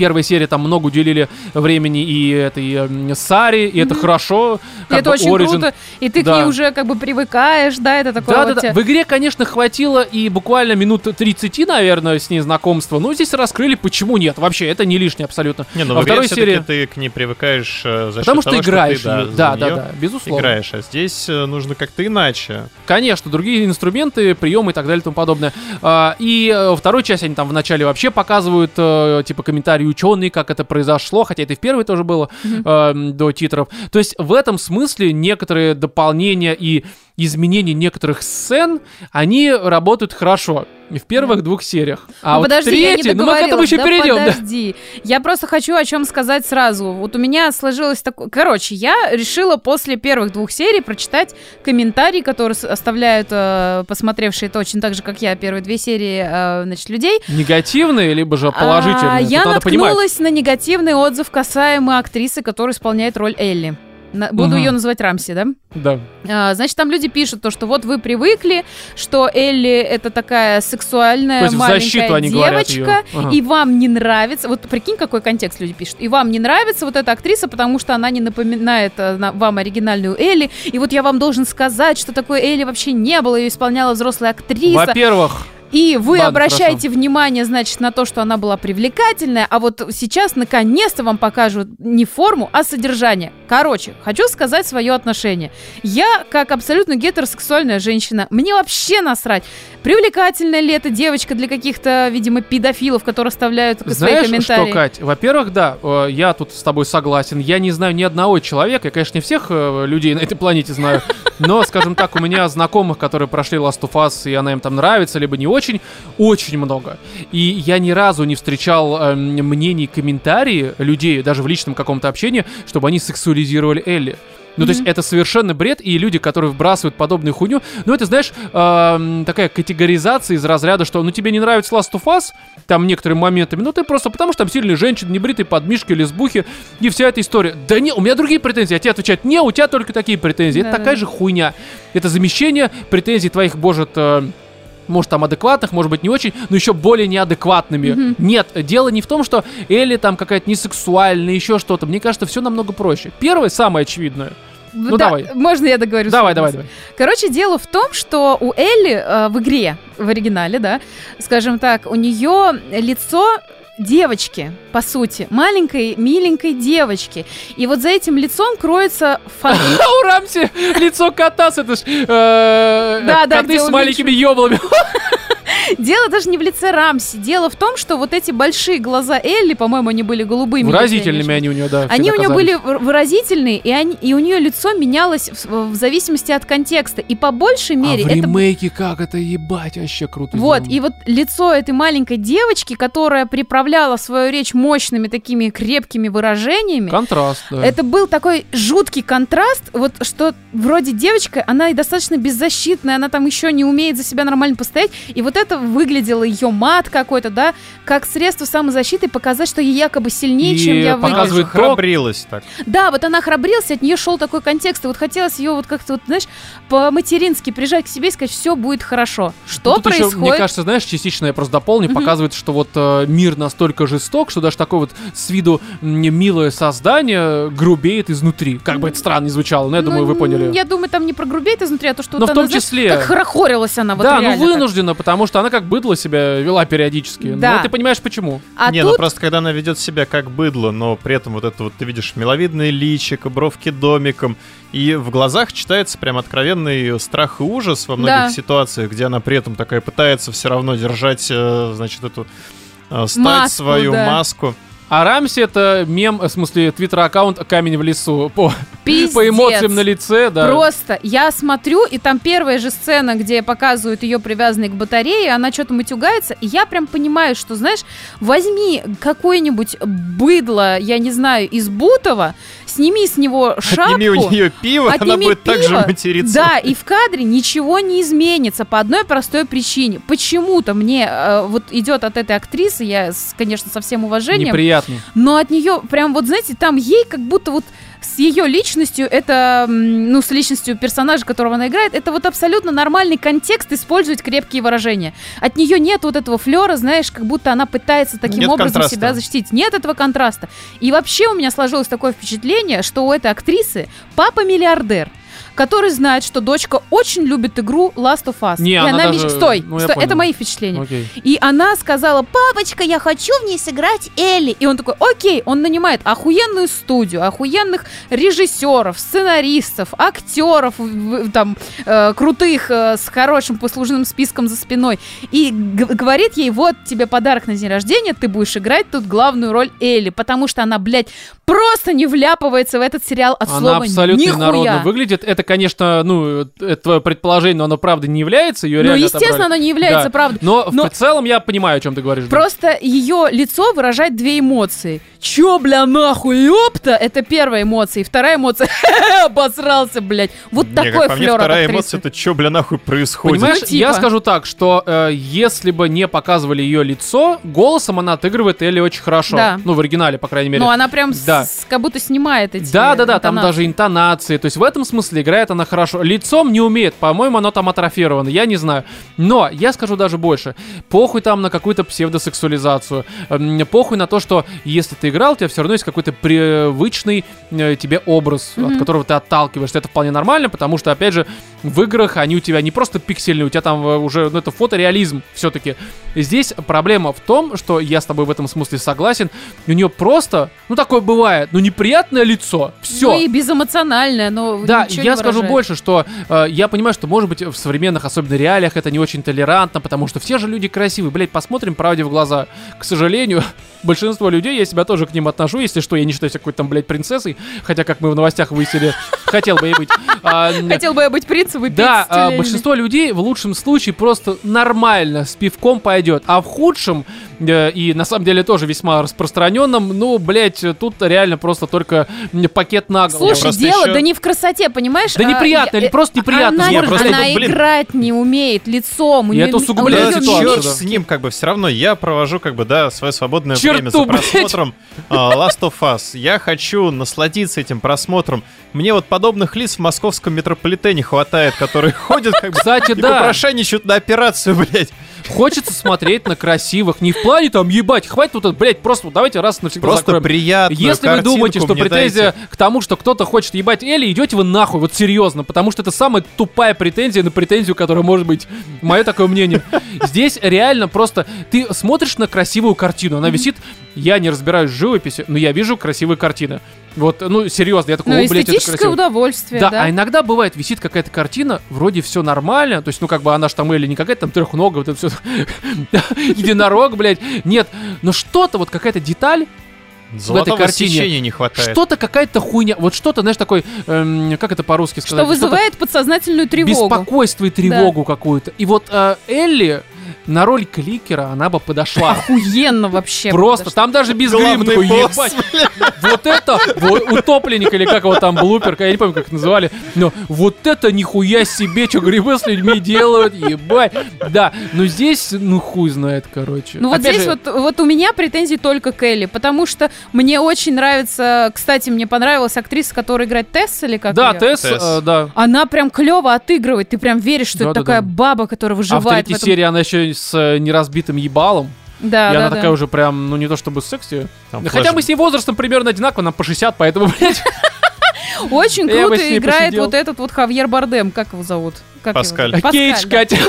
первой серии там много уделили времени и этой м, Саре, и это Мгм. хорошо. И как это бы очень Origin. круто, и ты Да. к ней уже как бы привыкаешь, да, это такое Да, вот да, да. В игре, конечно, хватило и буквально минут 30, наверное, с ней знакомства. Но здесь раскрыли, почему нет. Вообще, это не лишнее абсолютно. Не, ну Во в игре второй все-таки серии- ты к ней привыкаешь э, за Потому счет что того, играешь ты, да, в Да, да, да, безусловно. играешь. А здесь э, нужно как-то иначе. Конечно, другие инструменты, приемы и так далее и тому подобное. А, И э, во второй части они там вначале вообще показывают, э, типа, комментарии ученые, как это произошло, хотя это и в первой тоже было, Мгм. э, до титров. То есть в этом смысле некоторые дополнения и изменение некоторых сцен, они работают хорошо. В первых двух сериях. А ну, вот подожди, третий, я не ну мы к этому еще да перейдем. да. подожди. Я просто хочу о чем сказать сразу. Вот у меня сложилось такое... Короче, я решила после первых двух серий прочитать комментарии, которые оставляют э, посмотревшие точно так же, как я, первые две серии, э, значит, людей. Негативные, либо же положительные. А, Тут я надо понимать. наткнулась на негативный отзыв касаемо актрисы, которая исполняет роль Элли. На- Буду Мгм. ее называть Рамси, да? Да. А, значит, там люди пишут то, что вот вы привыкли, что Элли это такая сексуальная То маленькая девочка. Ага. и вам не нравится. Вот прикинь, какой контекст люди пишут. И вам не нравится вот эта актриса, потому что она не напоминает э, вам оригинальную Элли. И вот я вам должен сказать, что такой Элли вообще не было, ее исполняла взрослая актриса. Во-первых, И вы Ладно, обращаете внимание, значит, на то, что она была привлекательная, а вот сейчас наконец-то вам покажут не форму, а содержание. Короче, хочу сказать свое отношение. Я, как абсолютно гетеросексуальная женщина, мне вообще насрать, привлекательная ли эта девочка для каких-то, видимо, педофилов, которые оставляют свои знаешь комментарии. что, Кать? Во-первых, да, э, я тут с тобой согласен. Я не знаю ни одного человека, я, конечно, не всех э, людей на этой планете знаю, но, скажем так, у меня знакомых, которые прошли Last of Us, и она им там нравится, либо не очень, очень много. И я ни разу не встречал э, мнений, комментарии людей, даже в личном каком-то общении, чтобы они сексуализировали Элли. Ну, то есть это совершенно бред, и люди, которые вбрасывают подобную хуйню, ну, это, знаешь, эм, такая категоризация из разряда, что, ну, тебе не нравится Last of Us, там некоторыми моментами, ну, ты просто потому, что там сильные женщины, небритые подмишки, лесбухи, и вся эта история. Да не, у меня другие претензии, а тебе отвечают, не, у тебя только такие претензии. это Да-да. такая же хуйня. Это замещение претензий твоих, может... э, может, там адекватных, может быть, не очень, но еще более неадекватными. Нет, дело не в том, что Элли там какая-то несексуальная, еще что-то. Мне кажется, все намного проще. Первое, самое очевидное. Ну, Да, давай. Можно я договорю? Давай, давай, давай. Короче, дело в том, что у Элли э, в игре, в оригинале, да, скажем так, у нее лицо девочки, по сути, маленькой, миленькой девочки. И вот за этим лицом кроется фан... А у Рамси лицо кота с это ж, э, коты с маленькими ёблами. Дело даже не в лице Рамси. Дело в том, что вот эти большие глаза Элли, по-моему, они были голубыми. Выразительными они у нее, да. Они у нее были выразительные, и, они, и у нее лицо менялось в, в зависимости от контекста. И по большей мере а в это ремейке как это ебать, вообще круто. Вот, и вот лицо этой маленькой девочки, которая приправляла свою речь мощными такими крепкими выражениями, Контраст, да. это был такой жуткий контраст, вот что вроде девочка, она и достаточно беззащитная, она там еще не умеет за себя нормально постоять, и вот это выглядело ее мат какой-то, да, как средство самозащиты показать, что я якобы сильнее, И чем я показывает выгляжу. Храбрилась так. Да, вот она храбрилась, от нее шел такой контекст, и вот хотелось ее вот как-то, вот, знаешь, по-матерински прижать к себе и сказать, все будет хорошо. Что Тут еще, происходит? мне кажется, знаешь, частично я просто дополню, Мгм. показывает, что вот э, мир настолько жесток, что даже такое вот с виду милое создание грубеет изнутри. Как бы это странно не звучало, но я думаю, вы Ну, поняли. Я думаю, там не прогрубеет изнутри, а то, что Но вот в том она, знаешь, числе- как хорохорилась она вот да, ну реально так. вынуждена, потому что она как быдло себя вела периодически. Да. Ну, ты понимаешь, почему. А не, ну тут просто когда она ведет себя как быдло, но при этом вот это вот ты видишь миловидное личико, бровки домиком, и в глазах читается прям откровенный страх и ужас во многих Да. ситуациях, где она при этом такая пытается все равно держать, э, значит, эту э, стать Маску, свою да. маску. А Рамси это мем, в смысле, твиттер-аккаунт «Камень в лесу». По, пиздец. по эмоциям на лице, да. Просто я смотрю, и там первая же сцена, где показывают ее привязанной к батарее, она что-то матюгается, и я прям понимаю, что, знаешь, возьми какое-нибудь быдло, я не знаю, из Бутова, сними с него шапку. Отними у нее пиво, она Отними будет так же пиво. материться. Да, и в кадре ничего не изменится по одной простой причине. Почему-то мне э, вот идет от этой актрисы, я, конечно, со всем уважением, Неприятно. но от нее прям вот, знаете, там ей как будто вот с ее личностью, это, ну, с личностью персонажа, которого она играет, это вот абсолютно нормальный контекст использовать крепкие выражения. От нее нет вот этого флера, знаешь, как будто она пытается таким Нет образом контраста. себя защитить. Нет этого контраста. И вообще у меня сложилось такое впечатление, что у этой актрисы папа миллиардер который знает, что дочка очень любит игру Last of Us. Не, и она она даже- меч- Стой, ну, стой, это мои впечатления. Окей. И она сказала, папочка, я хочу в ней сыграть Элли. И он такой, окей, он нанимает охуенную студию, охуенных режиссеров, сценаристов, актеров, там, э, крутых, э, с хорошим послужным списком за спиной. И говорит ей, вот тебе подарок на день рождения, ты будешь играть тут главную роль Элли, потому что она, блядь, просто не вляпывается в этот сериал от Она слова абсолютно «нихуя». народно выглядит. Это, конечно, ну, это твое предположение, но оно правда не является, ее Ну, естественно, отобрали. оно не является Да. правдой. Но, Но- в целом я понимаю, о чем ты говоришь. да. Просто ее лицо выражает две эмоции. Чё, бля, нахуй, ёпта? Это первая эмоция. И вторая эмоция, обосрался, блядь. Вот Не, такой как по мне, вторая актрисы. эмоция, это что, бля, нахуй происходит? Понимаешь, Ну, я типа. скажу так, что э, если бы не показывали ее лицо, голосом она отыгрывает Элли очень хорошо. Да. Ну, в оригинале, по крайней мере. Ну, она прям с- Да. с- как будто снимает эти Да, да, да, там даже интонации. То есть в этом смысле играет она хорошо. Лицом не умеет, по-моему, оно там атрофировано, я не знаю. Но я скажу даже больше. Похуй там на какую-то псевдосексуализацию. Похуй на то, что если ты играл, у тебя все равно есть какой-то привычный э, тебе образ, от Мгм. которого ты отталкиваешься. Это вполне нормально, потому что, опять же, в играх они у тебя не просто пиксельные, у тебя там э, уже, ну, это фотореализм все-таки. Здесь проблема в том, что я с тобой в этом смысле согласен, у нее просто, ну, такое бывает, ну, неприятное лицо. Все. Ну и безэмоциональная, но Да, я скажу больше, что э, я понимаю, что, может быть, в современных, особенно реалиях, это не очень толерантно, потому что все же люди красивые. Блять, посмотрим правде в глаза. К сожалению, большинство людей, я себя тоже к ним отношу, если что, я не считаю себя какой-то там, блядь, принцессой, хотя, как мы в новостях выяснили, хотел бы я быть. А, Хотел бы я быть принцем и да, а, большинство людей в лучшем случае просто нормально с пивком пойдет, а в худшем и на самом деле тоже весьма распространенном, ну, блять, тут реально просто только пакет на голову. Слушай, дело еще- да не в красоте, понимаешь? Да А, неприятно, я- или просто неприятно. Она, Не, просто, она ну, блин. играть не умеет лицом. у И неё это усугубляет Да ситуацию, да. с ним, как бы все равно я провожу, как бы, да, свое свободное Черту, время за блядь. просмотром а, Last of Us. Я хочу насладиться этим просмотром. Мне вот подобных лиц в московском метрополитене хватает, которые ходят, как бы, Кстати, и да, попрошайничают на операцию, блядь. хочется смотреть на красивых, не в плане там ебать, хватит вот это, блядь, просто вот давайте раз навсегда Просто закроем. приятно. Если вы думаете, что претензия к тому, что кто-то хочет ебать Элли, идете вы нахуй, вот серьезно, потому что это самая тупая претензия на претензию, которая может быть. Мое такое мнение. Здесь реально просто ты смотришь на красивую картину, она висит, я не разбираюсь в живописи, но я вижу красивые картины. Вот, ну, серьезно, я такой, Ну, о, блядь, это красиво. удовольствие, Да, да. а иногда бывает, висит какая-то картина, вроде все нормально, то есть, ну, как бы она ж там или не какая-то там трехногая, вот это все, единорог, блядь, нет, но что-то, вот какая-то деталь, Золотого картине сечения не хватает. что-то какая-то хуйня, вот что-то, знаешь, такой, эм, как это по-русски сказать? Что вызывает подсознательную Что-то тревогу. беспокойство и тревогу какую-то. И вот э, Элли на роль кликера, она бы подошла. Охуенно вообще. Просто, там даже без грима такой, ебать. Вот это, вот утопленник или как его там, блупер, я не помню, как их называли. Но вот это нихуя себе, что грибы с людьми делают, ебать. Да, но здесь, ну хуй знает, короче. Ну вот Опять здесь же, вот, вот у меня претензии только к Элли, потому что мне очень нравится, кстати, мне понравилась актриса, которая играет Тесс или как Да? Тесс, Тесс. э, да. Она прям клево отыгрывает, ты прям веришь, что это такая баба, которая А в выживает. третьей этом- серии она еще с э, неразбитым ебалом. Да, и да, она да. такая уже прям, ну не то чтобы секси. Там Хотя флэш- мы с ней возрастом примерно одинаково, нам по 60, поэтому, блядь. Очень круто играет вот этот вот Хавьер Бардем, как его зовут? Как его Паскаль. зовут? Кейдж, да. Катя.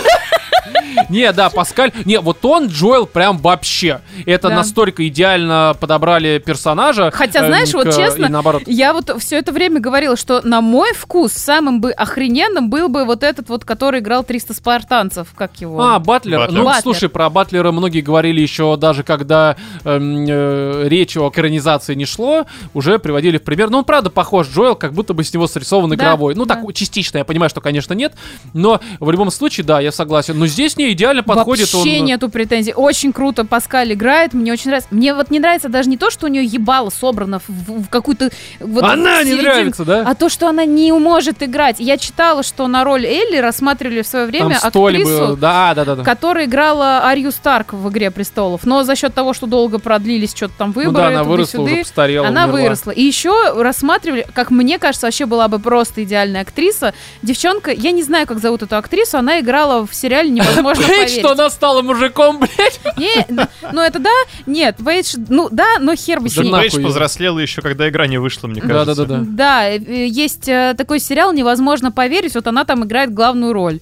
Не, да, Паскаль. Не, вот он, Джоэл, прям вообще. Это Да. настолько идеально подобрали персонажа. Хотя, эм, знаешь, вот к- честно, наоборот. Я вот все это время говорила, что на мой вкус самым бы охрененным был бы вот этот вот, который играл 300 спартанцев, как его. А, Батлер. Батлер. Ну, Батлер. слушай, про Батлера многие говорили еще даже когда эм, э, речь о экранизации не шло, уже приводили в пример. Ну, он правда похож, Джоэл, как будто бы с него срисован Да, игровой. Ну, да. так, частично, я понимаю, что, конечно, нет, но в любом случае, да, я согласен. Но здесь не идеально подходит Вообще он. нету претензий. Очень круто Паскаль играет, мне очень нравится. Мне вот не нравится даже не то, что у нее ебало собрано в, в- в какую-то... Вот Она не серединку, нравится, да? А то, что она не может играть. Я читала, что на роль Элли рассматривали в свое время Там актрису, был. Да, да, да. да. которая играла Арию Старк в «Игре престолов». Но за счет того, что долго продлились что-то там Ну выборы, да, она выросла, уже постарела, она умерла. выросла. И еще рассматривали, как мне кажется, вообще была бы просто идеальная актриса. Девчонка, я не знаю, как зовут эту актрису, она играла в сериале «Невозможно поверить». что она стала мужиком, блядь. Не, ну это да, нет, Пейдж, ну да, но хер бы с ней. Пейдж повзрослела еще, когда игра не вышла, мне кажется. да, да, да. Да, э, есть э, такой сериал «Невозможно поверить», вот она там играет главную роль.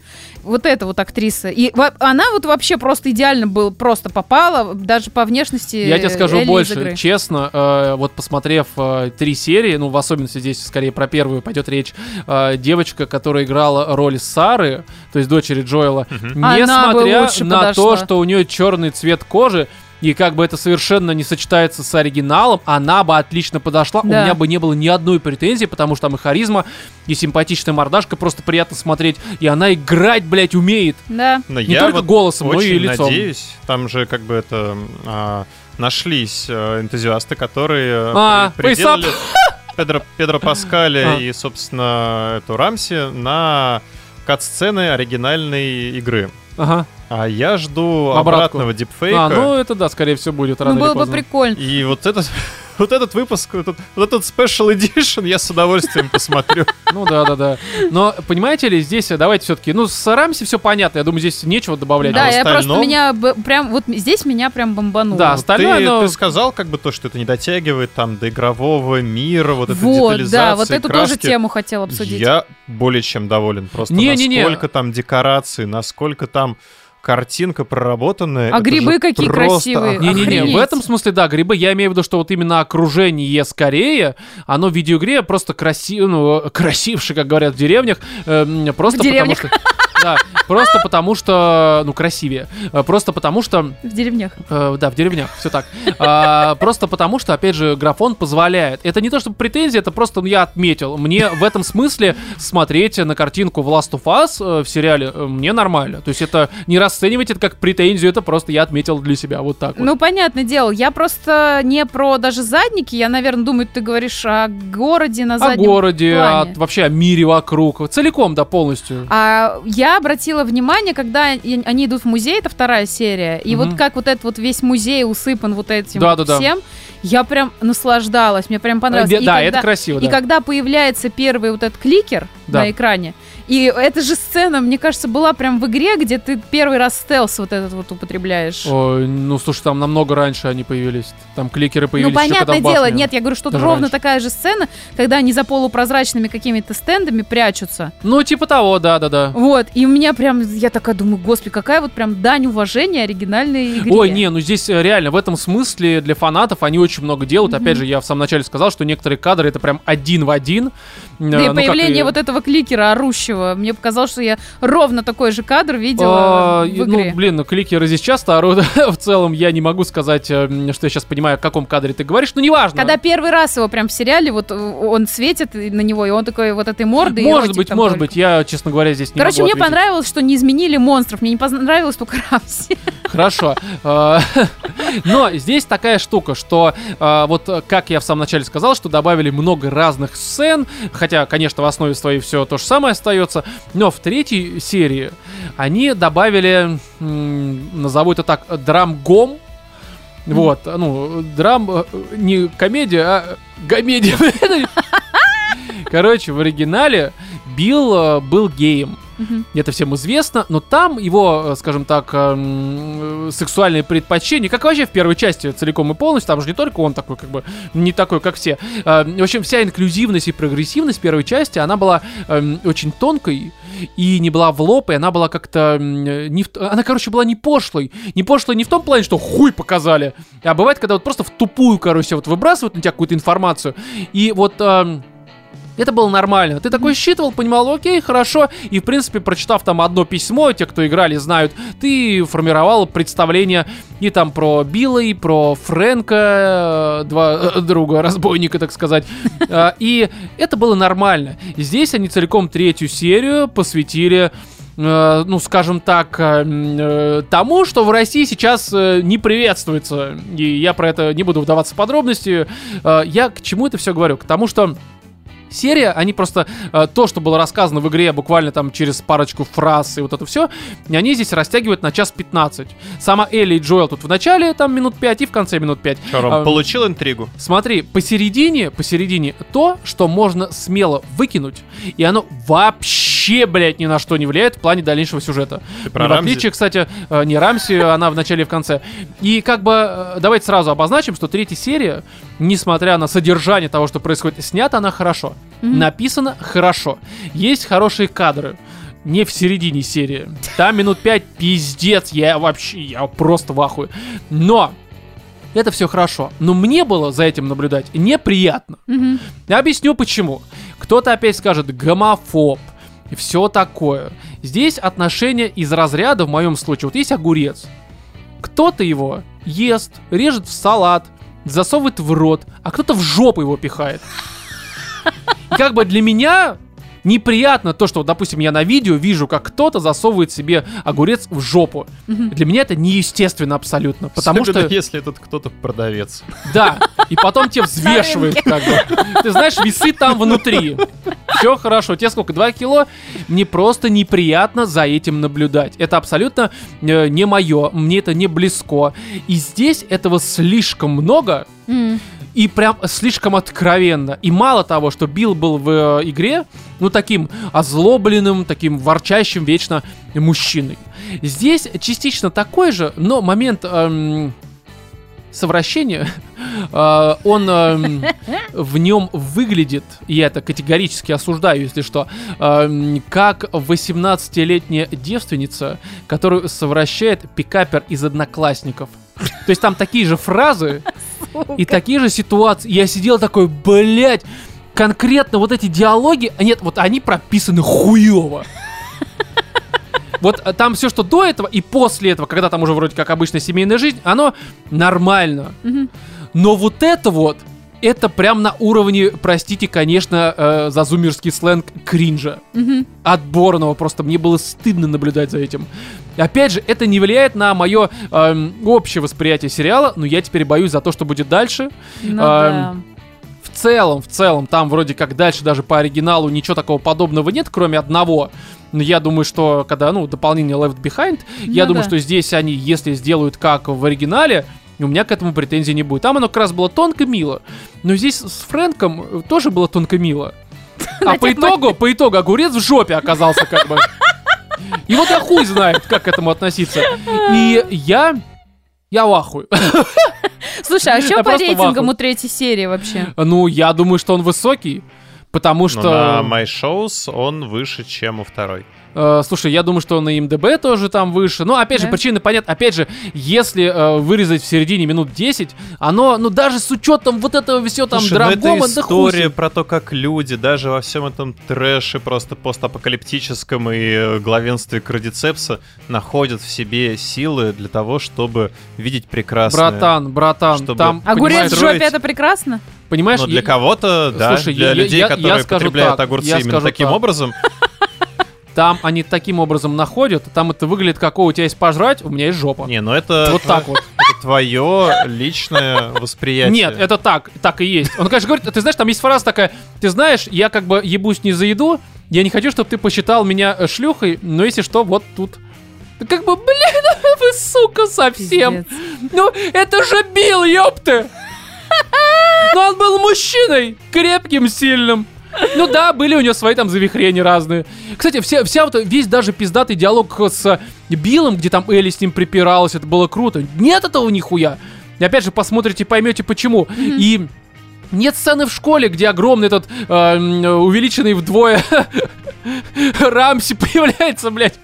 Вот эта вот актриса. И во- она вот вообще просто идеально был, просто попала, даже по внешности Я тебе скажу Элли больше, честно, э, вот посмотрев э, три серии, ну, в особенности здесь скорее про первую пойдет речь, э, девочка, которая играла роль Сары, то есть дочери Джоэла, бы несмотря на подошла. то, что у нее черный цвет кожи, и как бы это совершенно не сочетается с оригиналом, она бы отлично подошла. У Да. меня бы не было ни одной претензии, потому что там и харизма, и симпатичная мордашка, просто приятно смотреть. И она играть, блядь, умеет. Да. Но Не я только вот голосом, но очень и лицом. надеюсь, там же как бы это а, нашлись э, энтузиасты, которые А, при- фейсап. приделали Педро, Педро Паскаля А. и, собственно, эту Рамси на кат-сцены оригинальной игры. Ага. А я жду Обратку. обратного дипфейка. А, ну это да, скорее всего, будет рано Ну, или было бы поздно. прикольно. И вот этот, вот этот выпуск, вот, этот- вот этот special edition я с удовольствием посмотрю. Ну да, да, да. Но понимаете ли, здесь давайте все-таки, ну с Рамси все понятно. Я думаю, здесь нечего добавлять. Да, в я просто меня б- прям вот здесь меня прям бомбануло. Да, остальное, ты, ты сказал как бы то, что это не дотягивает там до игрового мира, вот этой Вот, детализации, да, вот эту тоже тему хотел обсудить. Я более чем доволен. Просто насколько там декораций, насколько там картинка проработанная. А грибы какие просто красивые. Не-не-не, в этом смысле, да, грибы, я имею в виду, что вот именно окружение скорее, оно в видеоигре просто красиво, ну, красивше, как говорят в деревнях, э, просто В деревнях. потому что... Да, просто потому что, ну, красивее. Э, Просто потому что В деревнях. Э, да, в деревнях, все так. А, просто потому, что, опять же, графон позволяет. Это не то, чтобы претензия, это просто ну, я отметил. Мне в этом смысле смотреть на картинку в Last of Us э, в сериале мне нормально. То есть это не расценивать это как претензию, это просто я отметил для себя вот так вот. Ну, понятное дело. Я просто не про даже задники. Я, наверное, думаю, ты говоришь о городе на о заднем городе, о- плане. вообще о мире вокруг. Целиком, да, полностью. А я обратила внимание, когда они идут в музей, это вторая серия, и Мгм. вот как вот этот вот весь музей усыпан вот этим Да-да-да. всем, я прям наслаждалась, мне прям понравилось. Э, И да, когда- это красиво, И да. когда появляется первый вот этот кликер Да. на экране, и эта же сцена, мне кажется, была прям в игре, где ты первый раз стелс вот этот вот употребляешь. Ой, ну, слушай, там намного раньше они появились. Там кликеры Ну, появились когда понятное дело, башне. нет, я говорю, что Даже ровно раньше. такая же сцена, когда они за полупрозрачными какими-то стендами прячутся. Ну, типа того, да-да-да. Вот, и у меня прям, я такая думаю, господи, какая вот прям дань уважения оригинальной игре. Ой, не, ну здесь э, реально в этом смысле для фанатов они очень много делают. Опять же, я в самом начале сказал, что некоторые кадры это прям один в один. Да и ну, появление вот этого кликера орущего. Мне показалось, что я ровно такой же кадр А, видела в игре. Ну, блин, ну кликеры здесь часто орут. в целом я не могу сказать, э, что я сейчас понимаю, о каком кадре ты говоришь, но неважно. Когда первый раз его прям в сериале, вот э, он светит на него, и он такой вот этой мордой. Может быть, может только. быть, я, честно говоря, здесь не Короче, мне ответить. понравилось, что не изменили монстров. Мне не понравилось только Рамси. Хорошо. Э, Но здесь такая штука, что э, вот э, как я в самом начале сказал, что добавили много разных сцен, хотя, конечно, в основе своей все то же самое остается, но в третьей серии они добавили, назову это так, драмгом, вот, ну, драм, э, не комедия, а гомедия. Короче, в оригинале Билл э, был геем. Мгм. Это всем известно, но там его, э, скажем так, эм, э, сексуальные предпочтения, как вообще в первой части целиком и полностью, там же не только он такой, как бы, не такой, как все. Э, В общем, вся инклюзивность и прогрессивность первой части, она была эм, очень тонкой и не была в лоб, и она была как-то э, не в она, короче, была не пошлой. Не пошлой не в том плане, что хуй показали, а бывает, когда вот просто в тупую, короче, вот выбрасывают на тебя какую-то информацию, и вот... эм, это было нормально. Ты такой считывал, понимал, окей, хорошо. И, в принципе, прочитав там одно письмо, те, кто играли, знают, ты формировал представление и там про Билла, и про Фрэнка, э, два э, друга, разбойника, так сказать. А, И это было нормально. Здесь они целиком третью серию посвятили э, ну, скажем так, э, тому, что в России сейчас не приветствуется. И я про это не буду вдаваться в подробности. Я к чему это все говорю? К тому, что серия, они просто э, то, что было рассказано в игре буквально там через парочку фраз и вот это все, они здесь растягивают на час 15. Сама Элли и Джоэл тут в начале там минут 5 и в конце минут 5. Чё, Ром, А, получил интригу? Смотри, посередине, посередине то, что можно смело выкинуть, и оно вообще, блядь, ни на что не влияет в плане дальнейшего сюжета. Ты про в Рамзи? отличие, кстати, э, не Рамси, она в начале и в конце. И как бы э, давайте сразу обозначим, что третья серия, несмотря на содержание того, что происходит, снята она хорошо. Мгм. Написано хорошо. Есть хорошие кадры. Не в середине серии. Там минут пять пиздец. Я вообще, я просто в ахуе. Но это все хорошо. Но мне было за этим наблюдать неприятно. Мгм. Я объясню почему. Кто-то опять скажет гомофоб и все такое. Здесь отношения из разряда, в моем случае, вот есть огурец. Кто-то его ест, режет в салат, засовывает в рот, а кто-то в жопу его пихает. И как бы для меня неприятно то, что, вот, допустим, я на видео вижу, как кто-то засовывает себе огурец в жопу. Мгм. Для меня это неестественно абсолютно, потому Особенно что... если этот кто-то продавец. Да, и потом тебе взвешивает, как бы. Ты знаешь, весы там внутри. Все хорошо. Тебе сколько? 2 кило? Мне просто неприятно за этим наблюдать. Это абсолютно э, не мое. Мне это не близко. И здесь этого слишком много. М. И прям слишком откровенно. И мало того, что Билл был в э, игре, ну, таким озлобленным, таким ворчащим вечно мужчиной. Здесь частично такой же, но момент эм, совращения, э, он эм, в нем выглядит, и я это категорически осуждаю, если что, эм, как 18-летняя девственница, которую совращает пикапер из одноклассников. То есть там такие же фразы, и такие же ситуации. Я сидел такой, блядь, конкретно вот эти диалоги, а нет, вот они прописаны хуево. Вот а, там все, что до этого и после этого, когда там уже вроде как обычная семейная жизнь, оно нормально. Но вот это вот, это прям на уровне, простите, конечно, э, за зумерский сленг кринжа. Мгм. Отборного, просто мне было стыдно наблюдать за этим. Опять же, это не влияет на мое эм, общее восприятие сериала, но я теперь боюсь за то, что будет дальше. Ну Ам, да. В целом, в целом, там вроде как дальше даже по оригиналу ничего такого подобного нет, кроме одного. Но я думаю, что когда, ну, дополнение Left Behind, я Ну думаю, да. что здесь они, если сделают как в оригинале, у меня к этому претензий не будет. Там оно как раз было тонко мило. Но здесь с Фрэнком э, тоже было тонко мило. А по итогу, по итогу огурец в жопе оказался как бы. И вот я хуй знает, как к этому относиться. И я... Я в ахуе. Слушай, а что по рейтингам у третьей серии вообще? Ну, я думаю, что он высокий. Потому Но что... на My Shows он выше, чем у второй. Э, слушай, я думаю, что на МДБ тоже там выше. Ну, опять же, Да. причины понятны. Опять же, если э, вырезать в середине минут 10, оно, ну, даже с учетом вот этого всего там Слушай, ну драгома, это да хуй с история ним. про то, как люди даже во всем этом трэше просто постапокалиптическом и э, главенстве Крадицепса находят в себе силы для того, чтобы видеть прекрасное. Братан, братан, Чтобы- там, Огурец в жопе это прекрасно? понимаешь, Но для я- кого-то, да, Слушай, для я- людей, я- я которые скажу потребляют так, огурцы я именно таким так. образом, там они таким образом находят, там это выглядит как, о, у тебя есть пожрать, у меня есть жопа. не, ну это Вот так вот. это твое личное восприятие. Нет, это так, так и есть. Он, конечно, говорит, ты знаешь, там есть фраза такая, ты знаешь, я как бы ебусь не за еду, я не хочу, чтобы ты посчитал меня э, шлюхой, но если что, вот тут. Как бы, блин, вы сука совсем. Пиздец. Ну, это же Билл, ёпты! Но он был мужчиной, крепким, сильным. Ну да, были у него свои там завихрения разные. Кстати, вся, вся вот, весь даже пиздатый диалог с Биллом, где там Элли с ним припиралась, это было круто. Нет этого нихуя. И опять же, посмотрите, поймете почему. И нет сцены в школе, где огромный этот э, увеличенный вдвое Рамси появляется, блядь.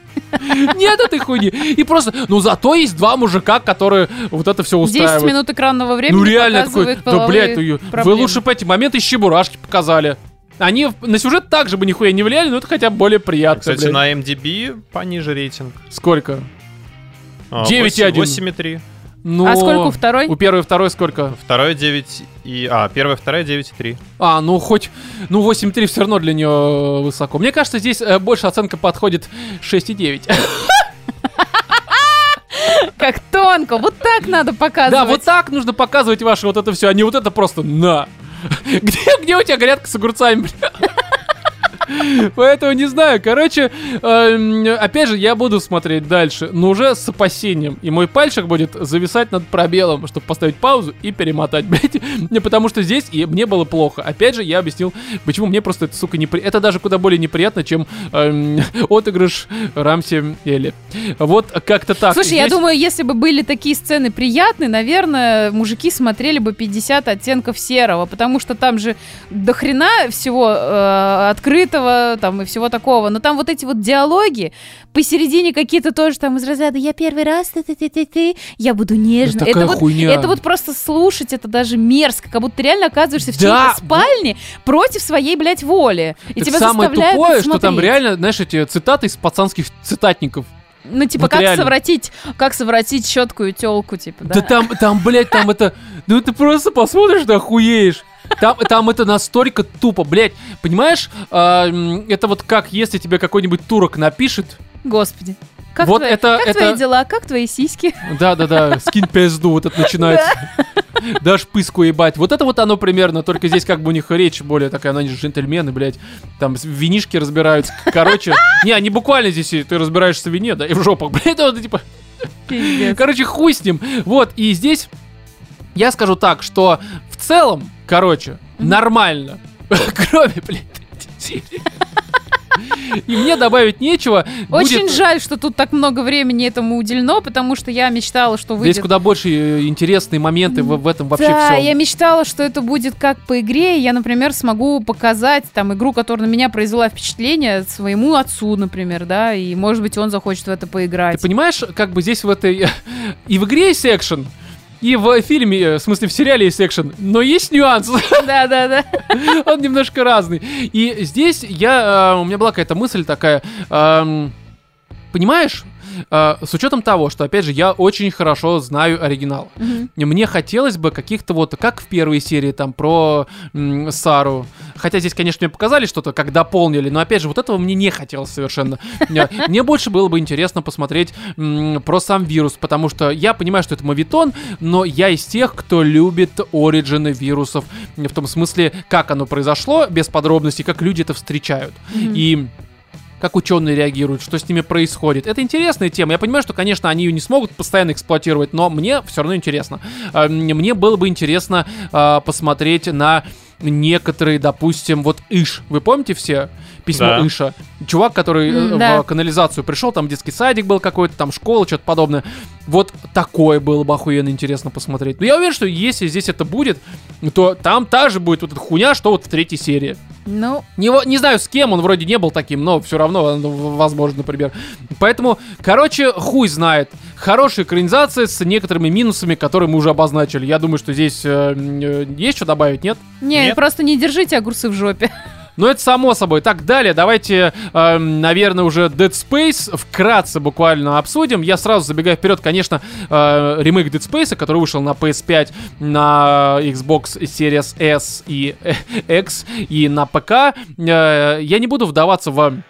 Нет этой хуйни. И просто, ну зато есть два мужика, которые вот это все 10 устраивают. минут экранного времени Ну реально такой, да блядь, ну, вы лучше по эти моменты из чебурашки показали. Они на сюжет также бы нихуя не влияли, но это хотя бы более приятно, Кстати, блядь. на MDB пониже рейтинг. Сколько? А, 9,1. 8,3. Ну, А сколько у второй? У первой и второй сколько? Второй 9 и... А, первая, вторая 9,3. А, ну хоть, ну 8,3 все равно для нее высоко. Мне кажется, здесь э, больше оценка подходит 6,9. Как тонко, вот так надо показывать. Да, вот так нужно показывать ваше вот это все, а не вот это просто на. Где, где у тебя грядка с огурцами, бля? Поэтому не знаю. Короче, эм, опять же, я буду смотреть дальше, но уже с опасением. И мой пальчик будет зависать над пробелом, чтобы поставить паузу и перемотать, блядь. Не Потому что здесь и мне было плохо. Опять же, я объяснил, почему мне просто это, сука, неприятно. Это даже куда более неприятно, чем эм, отыгрыш Рамси Элли. Вот как-то так. Слушай, я думаю, если бы были такие сцены приятные, наверное, мужики смотрели бы 50 оттенков серого, потому что там же до хрена всего э, открытого там и всего такого. Но там вот эти вот диалоги посередине какие-то тоже там из разряда «я первый раз, ты-ты-ты-ты, я буду нежно». Такая это, вот, хуйня. это вот просто слушать, это даже мерзко, как будто ты реально оказываешься в Да. чьей-то спальне против своей, блядь, воли. И Так тебя самое заставляют тупое, это что там реально, знаешь, эти цитаты из пацанских цитатников. Ну, типа, Вот как реально. совратить, как совратить щетку и телку, типа, да? Да там, там, блядь, там это... Ну ты просто посмотришь, да охуеешь. Там, там это настолько тупо, блядь. Понимаешь, м, это вот как если тебе какой-нибудь турок напишет. Господи. Как, Вот твои, это- как это- твои дела, как твои сиськи? Да-да-да, скинь пизду, вот это начинается. Дашь пыску ебать. Вот это вот оно примерно, только здесь как бы у них речь более такая, ну они же джентльмены, блядь. Там винишки разбираются. Короче, не, они буквально здесь, ты разбираешься в вине, да, и в жопах, блядь, вот типа... Короче, хуй с ним. Вот, и здесь я скажу так, что в целом, короче, нормально. Кроме, блядь, серии. И мне добавить нечего. Очень Будет- жаль, что тут так много времени этому уделено, потому что я мечтала, что Здесь выйдет... куда больше э, интересные моменты в, в этом вообще да, всем. я мечтала, что это будет как по игре, я, например, смогу показать там игру, которая на меня произвела впечатление своему отцу, например, да, и, может быть, он захочет в это поиграть. Ты понимаешь, как бы здесь в этой... И в игре есть экшен, и в фильме, э, в смысле в сериале есть экшен, но есть нюанс. Да-да-да. Он немножко разный. И здесь я, э, у меня была какая-то мысль такая, эм, понимаешь, э, с учетом того, что, опять же, я очень хорошо знаю оригинал. И Мне хотелось бы каких-то вот, как в первой серии, там, про м, Сару. Хотя здесь, конечно, мне показали что-то, как дополнили, но, опять же, вот этого мне не хотелось совершенно. Мне больше было бы интересно посмотреть про сам вирус, потому что я понимаю, что это мавитон, но я из тех, кто любит оригины вирусов, в том смысле, как оно произошло, без подробностей, как люди это встречают. И как ученые реагируют, что с ними происходит. Это интересная тема. Я понимаю, что, конечно, они ее не смогут постоянно эксплуатировать, но мне все равно интересно. А, м, Мне было бы интересно а, посмотреть на некоторые, допустим, вот Иш. Вы помните все письмо Да. Иша? Чувак, который э, М, да. в канализацию пришел, там детский садик был какой-то, там школа, что-то подобное. Вот такое было бы охуенно интересно посмотреть. Но я уверен, что если здесь это будет, то там та же будет вот эта хуйня, что вот в третьей серии. Ну, Не, не знаю, с кем он вроде не был таким, но все равно, ну, в- возможно, например. Поэтому, короче, хуй знает. Хорошая экранизация с некоторыми минусами, которые мы уже обозначили. Я думаю, что здесь э, э, есть что добавить, нет? не, Нет. просто не держите огурцы в жопе. Ну, это само собой. Так, далее, давайте, эм, наверное, уже Dead Space вкратце буквально обсудим. Я сразу забегаю вперед, конечно, э, ремейк Dead Space, который вышел на PS5, на Xbox Series S и э, X и на ПК. Э, я не буду вдаваться в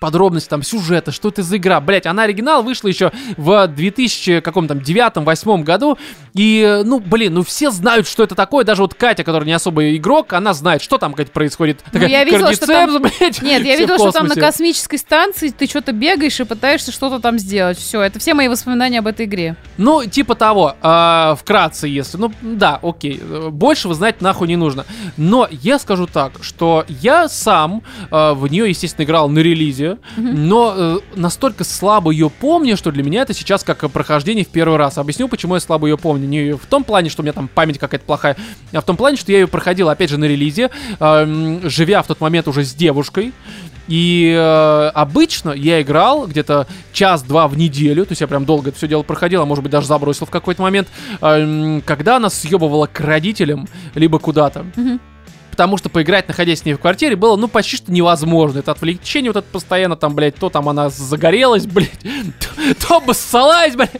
подробности там сюжета, что это за игра. Блять, она оригинал вышла еще в 2000 каком там девятом, восьмом году. И, э, ну, блин, ну все знают, что это такое. Даже вот Катя, которая не особо игрок, она знает, что там, Катя, происходит. Ну, я видела, что там- блядь, Нет, я видела, что там на космической станции ты что-то бегаешь и пытаешься что-то там сделать. Все, это все мои воспоминания об этой игре. Ну, типа того, а, вкратце, если. Ну, да, окей. э, Больше вы знать нахуй не нужно. Но я скажу так, что я сам а, в нее, естественно, играл на релизе, но э, настолько слабо ее помню, что для меня это сейчас как э, прохождение в первый раз. Объясню, почему я слабо ее помню. Не в том плане, что у меня там память какая-то плохая, а в том плане, что я ее проходил, опять же, на релизе, м, живя в тот момент уже с девушкой. И э, обычно я играл где-то час-два в неделю, то есть я прям долго это все дело проходил, а может быть даже забросил в какой-то момент, э, когда она съебывала к родителям, либо куда-то. Мгм. Потому что поиграть, находясь с ней в квартире, было, ну, почти что невозможно. Это отвлечение вот это постоянно там, блядь, то там она загорелась, блядь, то, то обоссалась, блядь.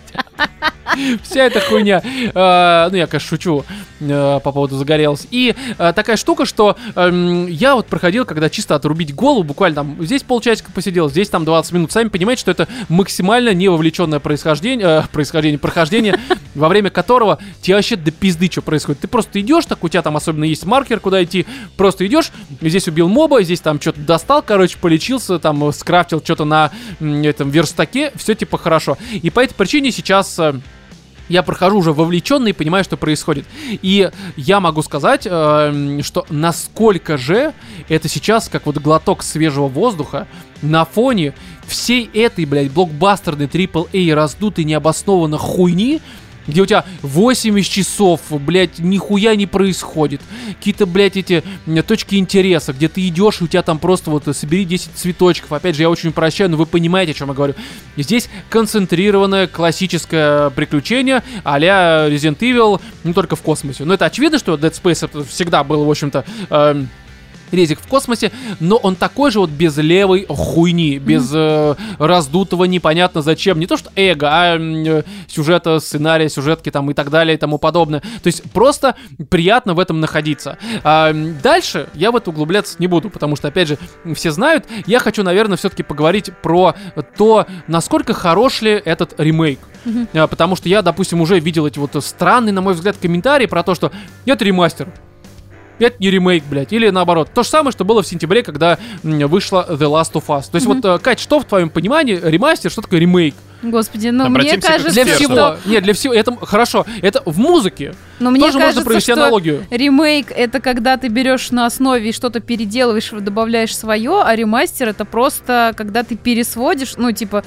Вся эта хуйня. Э, ну, я, конечно, шучу э, по поводу загорелась. И э, такая штука, что эм, я вот проходил, когда чисто отрубить голову, буквально там здесь полчасика посидел, здесь там 20 минут. Сами понимаете, что это максимально невовлеченное происхождение, э, происхождение, прохождение, во время которого тебе вообще до пизды что происходит. Ты просто идешь, так у тебя там особенно есть маркер, куда идти, просто идешь, здесь убил моба, здесь там что-то достал, короче, полечился, там э, скрафтил что-то на этом верстаке, все типа хорошо. И по этой причине сейчас э, я прохожу уже вовлеченный и понимаю, что происходит. И я могу сказать, эм, что насколько же это сейчас как вот глоток свежего воздуха на фоне всей этой, блядь, блокбастерной AAA раздутой необоснованно хуйни, где у тебя 80 часов, блядь, нихуя не происходит. Какие-то, блядь, эти точки интереса, где ты идешь, и у тебя там просто вот э, собери 10 цветочков. Опять же, я очень прощаю, но вы понимаете, о чем я говорю. И здесь концентрированное классическое приключение а-ля Resident Evil, не только в космосе. Но это очевидно, что Dead Space всегда было, в общем-то, эм, резик в космосе, но он такой же вот без левой хуйни, без э, раздутого непонятно зачем. Не то что эго, а э, сюжета, сценария, сюжетки там и так далее и тому подобное. То есть просто приятно в этом находиться. А, дальше я в это углубляться не буду, потому что, опять же, все знают. Я хочу, наверное, все-таки поговорить про то, насколько хорош ли этот ремейк. А, Потому что я, допустим, уже видел эти вот странные, на мой взгляд, комментарии про то, что это ремастер. Это не ремейк, блядь, или наоборот. То же самое, что было в сентябре, когда вышла The Last of Us. То есть вот, э, Кать, что в твоем понимании ремастер, что такое ремейк? Господи, ну мне кажется, Для всего. что... Нет, для всего. Это хорошо. Это в музыке. Но мне Тоже можно кажется, провести что аналогию. ремейк это когда ты берешь на основе и что-то переделываешь, добавляешь свое, а ремастер это просто когда ты пересводишь, ну типа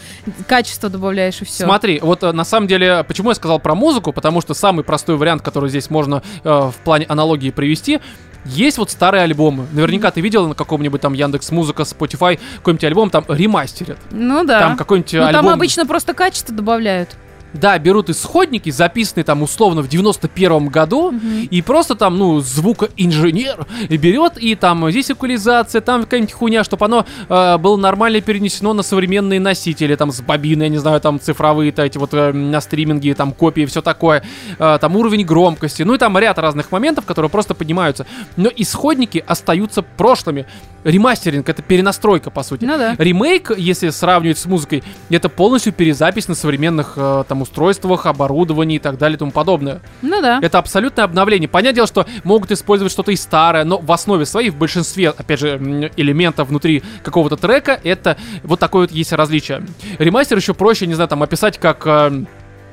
качество добавляешь и все. Смотри, вот э, на самом деле, почему я сказал про музыку, потому что самый простой вариант, который здесь можно э, в плане аналогии привести, есть вот старые альбомы. Наверняка ты видел на каком-нибудь там Яндекс Музыка, Spotify, какой-нибудь альбом там ремастерят. Ну да. Там какой-нибудь Ну там альбом. обычно просто качество добавляют. Да, берут исходники, записанные там условно в 91 году, и просто там, ну, звукоинженер берет, и там здесь эквализация, там какая-нибудь хуйня, чтобы оно э, было нормально перенесено на современные носители, там с бобины, я не знаю, там цифровые-то эти вот э, на стриминге, там копии, все такое, Э, там уровень громкости, ну и там ряд разных моментов, которые просто поднимаются. Но исходники остаются прошлыми. Ремастеринг — это перенастройка, по сути. Ну да. Ремейк, если сравнивать с музыкой, это полностью перезапись на современных э, там устройствах, оборудовании и так далее и тому подобное. Ну да. Это абсолютное обновление. Понятное дело, что могут использовать что-то и старое, но в основе своей, в большинстве, опять же, элементов внутри какого-то трека, это вот такое вот есть различие. Ремастер еще проще, не знаю, там описать как... э,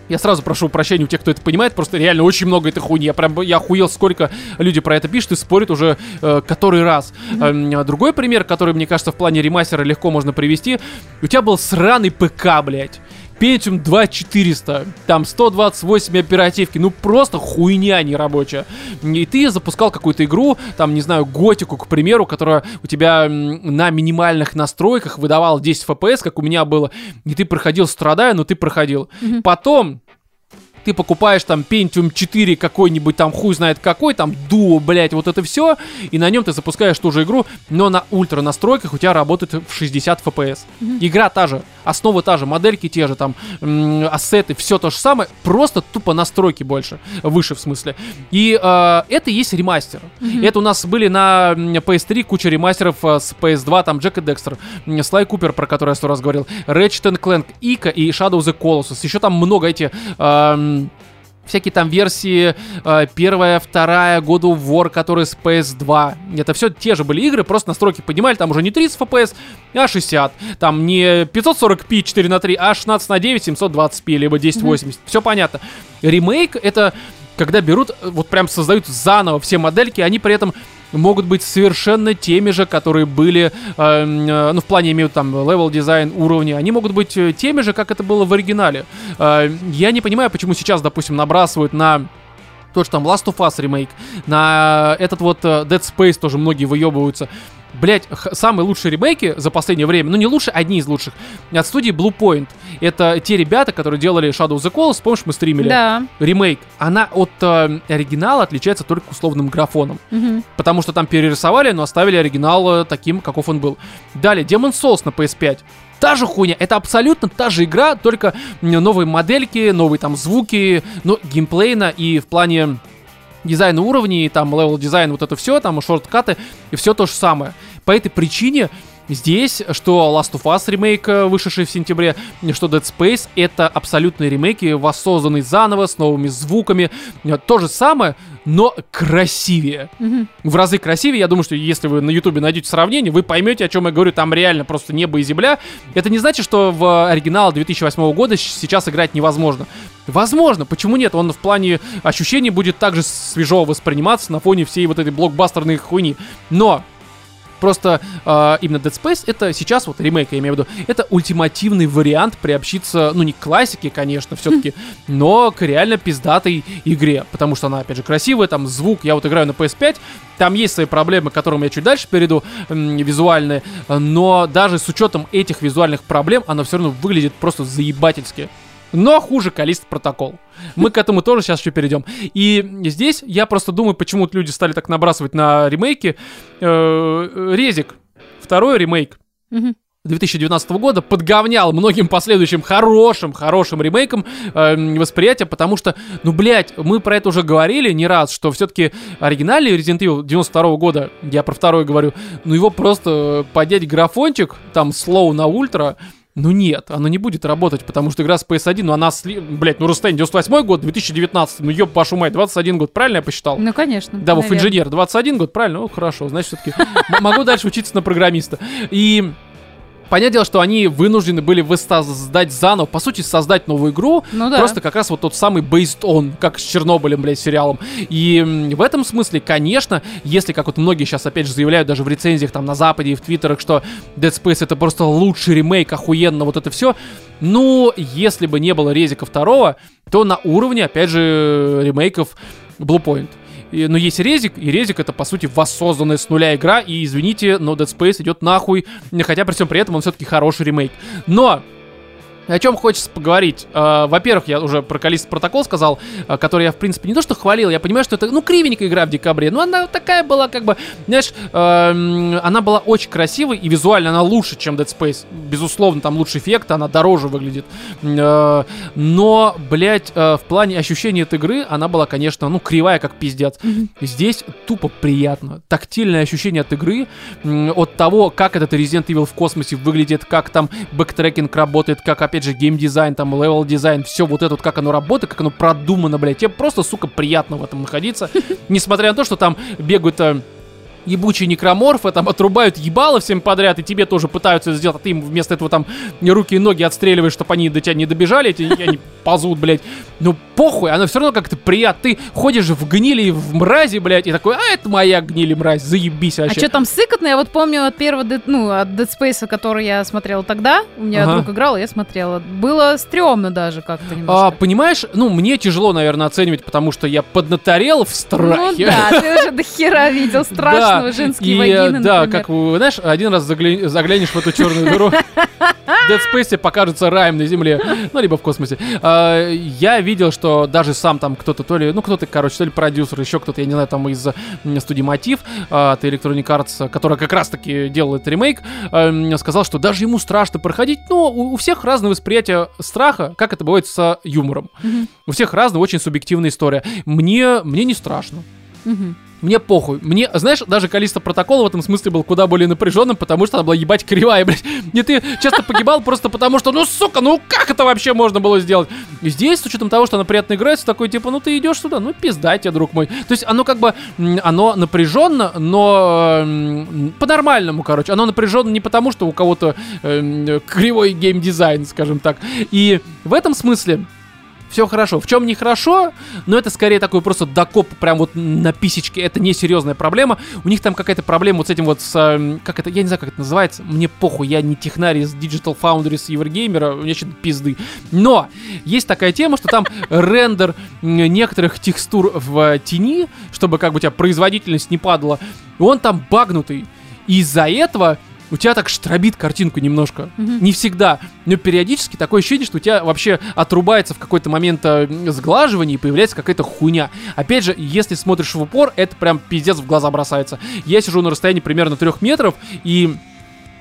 я сразу прошу прощения у тех, кто это понимает, просто реально очень много этой хуйни. Я прям я охуел, сколько люди про это пишут и спорят уже э, который раз. Эм, а другой пример, который, мне кажется, в плане ремастера легко можно привести. У тебя был сраный ПК, блядь. Pentium 2400, там 128 оперативки, ну просто хуйня нерабочая. И ты запускал какую-то игру, там, не знаю, готику, к примеру, которая у тебя на минимальных настройках выдавала 10 FPS, как у меня было, и ты проходил страдая, но ты проходил. Потом ты покупаешь там Pentium 4 какой-нибудь там хуй знает какой, там Duo, блять, вот это все, и на нем ты запускаешь ту же игру, но на ультра настройках у тебя работает в 60 FPS. Игра та же, основа та же, модельки те же, там, м, ассеты, все то же самое, просто тупо настройки больше, выше в смысле. И э, это и есть ремастер. Это у нас были на м, PS3 куча ремастеров э, с PS2, там Джек и Декстер, Слай Купер, про который я сто раз говорил, Ratchet Clank, Ика и Shadow the Colossus. Еще там много эти... эм, всякие там версии э, первая, вторая, God of War, которые с PS2. Это все те же были игры, просто настройки поднимали, там уже не 30 FPS, а 60. Там не 540p 4 на 3, а 16 на 9 720p, либо 1080. Все понятно. Ремейк это когда берут, э, вот прям создают заново все модельки, они при этом могут быть совершенно теми же, которые были, э, э, ну, в плане имеют там level design, уровни, они могут быть э, теми же, как это было в оригинале. Э, я не понимаю, почему сейчас, допустим, набрасывают на тот же там Last of Us ремейк, на этот вот э, Dead Space тоже многие выебываются. Блять, самые лучшие ремейки за последнее время, ну не лучшие, одни из лучших, от студии Blue Point. Это те ребята, которые делали Shadow of the Colossus, помнишь, мы стримили? Да. Ремейк. Она от э, оригинала отличается только условным графоном. Мгм. Потому что там перерисовали, но оставили оригинал э, таким, каков он был. Далее, Demon Souls на PS5. Та же хуйня, это абсолютно та же игра, только новые модельки, новые там звуки, но геймплейно и в плане дизайна уровней, там level design, вот это все, там шорткаты, и все то же самое. По этой причине здесь, что Last of Us ремейк, э, вышедший в сентябре, что Dead Space, это абсолютные ремейки, воссозданные заново, с новыми звуками. Э, То же самое, но красивее. Мгм. В разы красивее. Я думаю, что если вы на Ютубе найдете сравнение, вы поймете, о чем я говорю. Там реально просто небо и земля. Это не значит, что в оригинал 2008 года сейчас играть невозможно. Возможно, почему нет? Он в плане ощущений будет также свежо восприниматься на фоне всей вот этой блокбастерной хуйни. Но Просто э, именно Dead Space это сейчас вот ремейк, я имею в виду, это ультимативный вариант приобщиться, ну не к классике, конечно, все-таки, но к реально пиздатой игре, потому что она, опять же, красивая, там звук, я вот играю на PS5, там есть свои проблемы, к которым я чуть дальше перейду, визуальные, но даже с учетом этих визуальных проблем, она все равно выглядит просто заебательски. Но хуже Калист Протокол. Мы к этому тоже сейчас еще перейдем. И здесь я просто думаю, почему люди стали так набрасывать на ремейки. Э, Резик, второй ремейк. Мгм. 2019 года подговнял многим последующим хорошим, хорошим ремейкам э, восприятие, потому что, ну, блядь, мы про это уже говорили не раз, что все-таки оригинальный Resident Evil 92 года, я про второй говорю, ну, его просто э, поднять графончик, там, слоу на ультра, ну нет, оно не будет работать, потому что игра с PS1, ну она, сли... блядь, ну расстояние 98 год, 2019, ну ёб вашу мать, 21 год, правильно я посчитал? Ну, конечно. Да, Вов инженер, 21 год, правильно? Ну, хорошо, значит, все-таки могу дальше учиться на программиста. И понятное дело, что они вынуждены были воссоздать заново, по сути, создать новую игру, Ну да. Просто как раз вот тот самый based on, как с Чернобылем, блядь, сериалом. И в этом смысле, конечно, если, как вот многие сейчас опять же заявляют даже в рецензиях там на Западе и в Твиттерах, что Dead Space это просто лучший ремейк, охуенно, вот это все. Ну, если бы не было Резика второго, то на уровне, опять же, ремейков Bluepoint. Но есть резик, и резик это по сути воссозданная с нуля игра, и извините, но Dead Space идет нахуй, хотя при всем при этом он все-таки хороший ремейк. Но о чем хочется поговорить? Э, Во-первых, я уже про Калист протокол сказал, э, который я, в принципе, не то что хвалил, я понимаю, что это, ну, кривенькая игра в декабре, но она такая была, как бы, знаешь, эм, она была очень красивой, и визуально она лучше, чем Dead Space. Безусловно, там лучше эффект, она дороже выглядит. Э, Но, блядь, в плане ощущения от игры, она была, конечно, ну, кривая, как пиздец. Здесь тупо приятно. Тактильное ощущение от игры, от того, как этот Resident Evil в космосе выглядит, как там backtracking работает, как, опять же, геймдизайн, там, level design, все вот это вот, как оно работает, как оно продумано, блядь. Тебе просто, сука, приятно в этом находиться. Несмотря на то, что там бегают э, ебучие некроморфы, там отрубают ебало всем подряд, и тебе тоже пытаются сделать, а ты им вместо этого там руки и ноги отстреливаешь, чтобы они до тебя не добежали, эти, они ползут, блядь. Ну, похуй, оно все равно как-то приятно. Ты ходишь в гнили и в мрази, блядь, и такой, а это моя гнили мразь, заебись А вообще. что там сыкотно? Я вот помню от первого, ну, от Dead Space, который я смотрела тогда, у меня Ага. друг играл, я смотрела. Было стрёмно даже как-то А, немножко. понимаешь, ну, мне тяжело, наверное, оценивать, потому что я поднаторел в ну страхе. да, ты уже до хера видел страшного Да, женские и, вагины, Да, например. как знаешь, один раз загля- заглянешь в эту черную дыру, Dead Space покажется раем на земле, ну, либо в космосе. А, Я видел, что даже сам там кто-то, то ли, ну, кто-то, короче, то ли продюсер, еще кто-то, я не знаю, там из студии Мотив, а, от Electronic Arts, которая как раз-таки делает ремейк, эм, сказал, что даже ему страшно проходить, но у у всех разное восприятие страха, как это бывает с юмором. У всех разная, очень субъективная история. Мне, мне не страшно. Мгм. Мне похуй. Мне, знаешь, даже Калиста протокола в этом смысле был куда более напряженным, потому что она была ебать кривая, блядь. И ты часто погибал просто потому, что, ну, сука, ну как это вообще можно было сделать? И здесь, с учетом того, что она приятно играется, такой, типа, ну ты идешь сюда, ну пизда тебе, друг мой. То есть оно как бы, оно напряженно, но по-нормальному, короче. Оно напряженно не потому, что у кого-то эм, кривой геймдизайн, скажем так. И в этом смысле все хорошо. В чем не хорошо, но это скорее такой просто докоп прям вот на писечке. Это не серьезная проблема. У них там какая-то проблема вот с этим вот, с, эм, как это, я не знаю, как это называется. Мне похуй, я не технарь из Digital Foundry с Еврогеймера, у меня что-то пизды. Но есть такая тема, что там рендер некоторых текстур в тени, чтобы как бы у тебя производительность не падала, он там багнутый. Из-за этого у тебя так штробит картинку немножко. Мгм. Не всегда, но периодически такое ощущение, что у тебя вообще отрубается в какой-то момент э, сглаживание и появляется какая-то хуйня. Опять же, если смотришь в упор, это прям пиздец в глаза бросается. Я сижу на расстоянии примерно трех метров и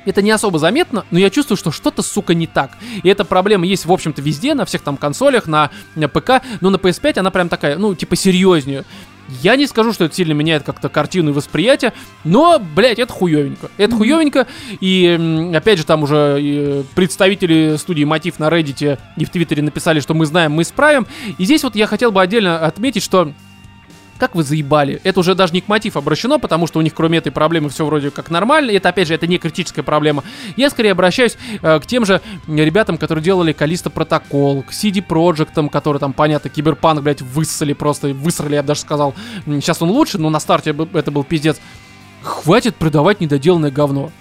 это не особо заметно, но я чувствую, что что-то, сука, не так. И эта проблема есть, в общем-то, везде, на всех там консолях, на, на ПК, но на PS5 она прям такая, ну, типа, серьезнее. Я не скажу, что это сильно меняет как-то картину и восприятие, но, блядь, это хуевенько. Это хуевенько, и, опять же, там уже э, представители студии Мотив на Reddit и в Твиттере написали, что мы знаем, мы исправим. И здесь вот я хотел бы отдельно отметить, что как вы заебали. Это уже даже не к мотив обращено, потому что у них кроме этой проблемы все вроде как нормально. Это, опять же, это не критическая проблема. Я скорее обращаюсь э, к тем же ребятам, которые делали Калиста Протокол, к CD Projekt, которые там, понятно, Киберпанк, блядь, высосали просто, высрали, я бы даже сказал. Сейчас он лучше, но на старте это был пиздец. Хватит продавать недоделанное говно.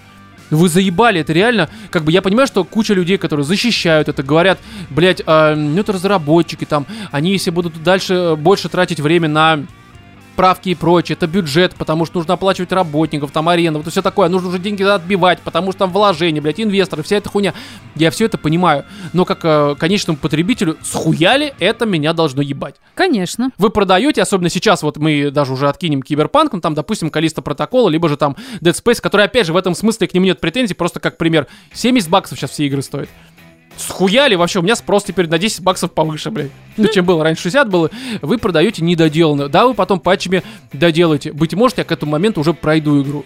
Вы заебали, это реально, как бы я понимаю, что куча людей, которые защищают это, говорят, блядь, а, ну это разработчики там, они если будут дальше э, больше тратить время на правки и прочее, это бюджет, потому что нужно оплачивать работников, там аренда, вот все такое, нужно уже деньги отбивать, потому что там вложения, блядь, инвесторы, вся эта хуйня. Я все это понимаю, но как э, конечному потребителю, схуяли это меня должно ебать. Конечно. Вы продаете, особенно сейчас, вот мы даже уже откинем Киберпанк, ну там, допустим, Калиста Протокола, либо же там Dead Space, который, опять же, в этом смысле к нему нет претензий, просто как пример, 70 баксов сейчас все игры стоят. Схуяли вообще, у меня спрос теперь на 10 баксов повыше, блядь. Ну, чем было, раньше 60 было. Вы продаете недоделанную. Да, вы потом патчами доделаете. Быть может, я к этому моменту уже пройду игру.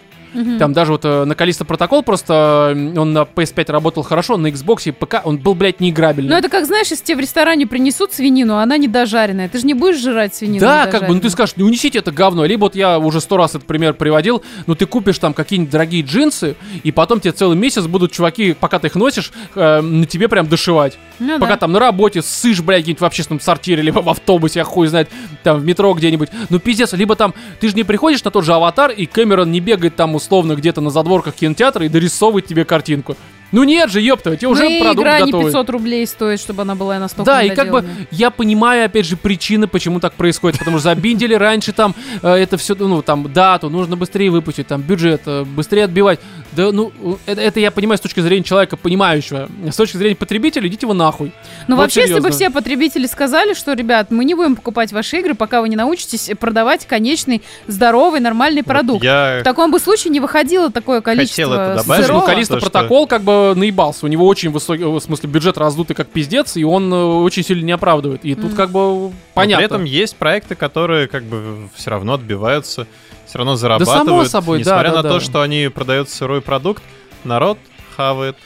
Там даже вот э, на Калиста протокол просто э, он на PS5 работал хорошо, на Xbox и ПК он был, блядь, неиграбельный. Ну это как, знаешь, если тебе в ресторане принесут свинину, а она не дожаренная. Ты же не будешь жрать свинину Да, как бы, ну ты скажешь, не унесите это говно. Либо вот я уже сто раз этот пример приводил, ну ты купишь там какие-нибудь дорогие джинсы, и потом тебе целый месяц будут чуваки, пока ты их носишь, э, на тебе прям дошивать. Ну Пока да. там на работе сышь, блядь, где-нибудь в общественном сортире, либо в автобусе, я хуй знает, там в метро где-нибудь. Ну пиздец, либо там, ты же не приходишь на тот же аватар, и Кэмерон не бегает там условно где-то на задворках кинотеатра и дорисовывает тебе картинку. Ну нет же, ёпта, тебе уже Ну и продукт игра не готовый. 500 рублей стоит, чтобы она была настолько Да, и как бы я понимаю, опять же, причины, почему так происходит. Потому что забиндили раньше там э, это все, ну, там, дату, нужно быстрее выпустить, там, бюджет, э, быстрее отбивать. Да, ну, это, это я понимаю с точки зрения человека, понимающего. С точки зрения потребителя, идите вы нахуй. Ну Вот вообще, если бы серьезно. все потребители сказали, что, ребят, мы не будем покупать ваши игры, пока вы не научитесь продавать конечный, здоровый, нормальный продукт. Я В таком бы случае не выходило такое количество Хотел это добавить, сырого. Калиста то, что- протокол как бы наебался. У него очень высокий, в смысле, бюджет раздутый как пиздец, и он э, очень сильно не оправдывает. И тут как бы Но понятно. При этом есть проекты, которые как бы все равно отбиваются, все равно зарабатывают. собой, да, Несмотря да, на да. то, что они продают сырой продукт, народ хавает.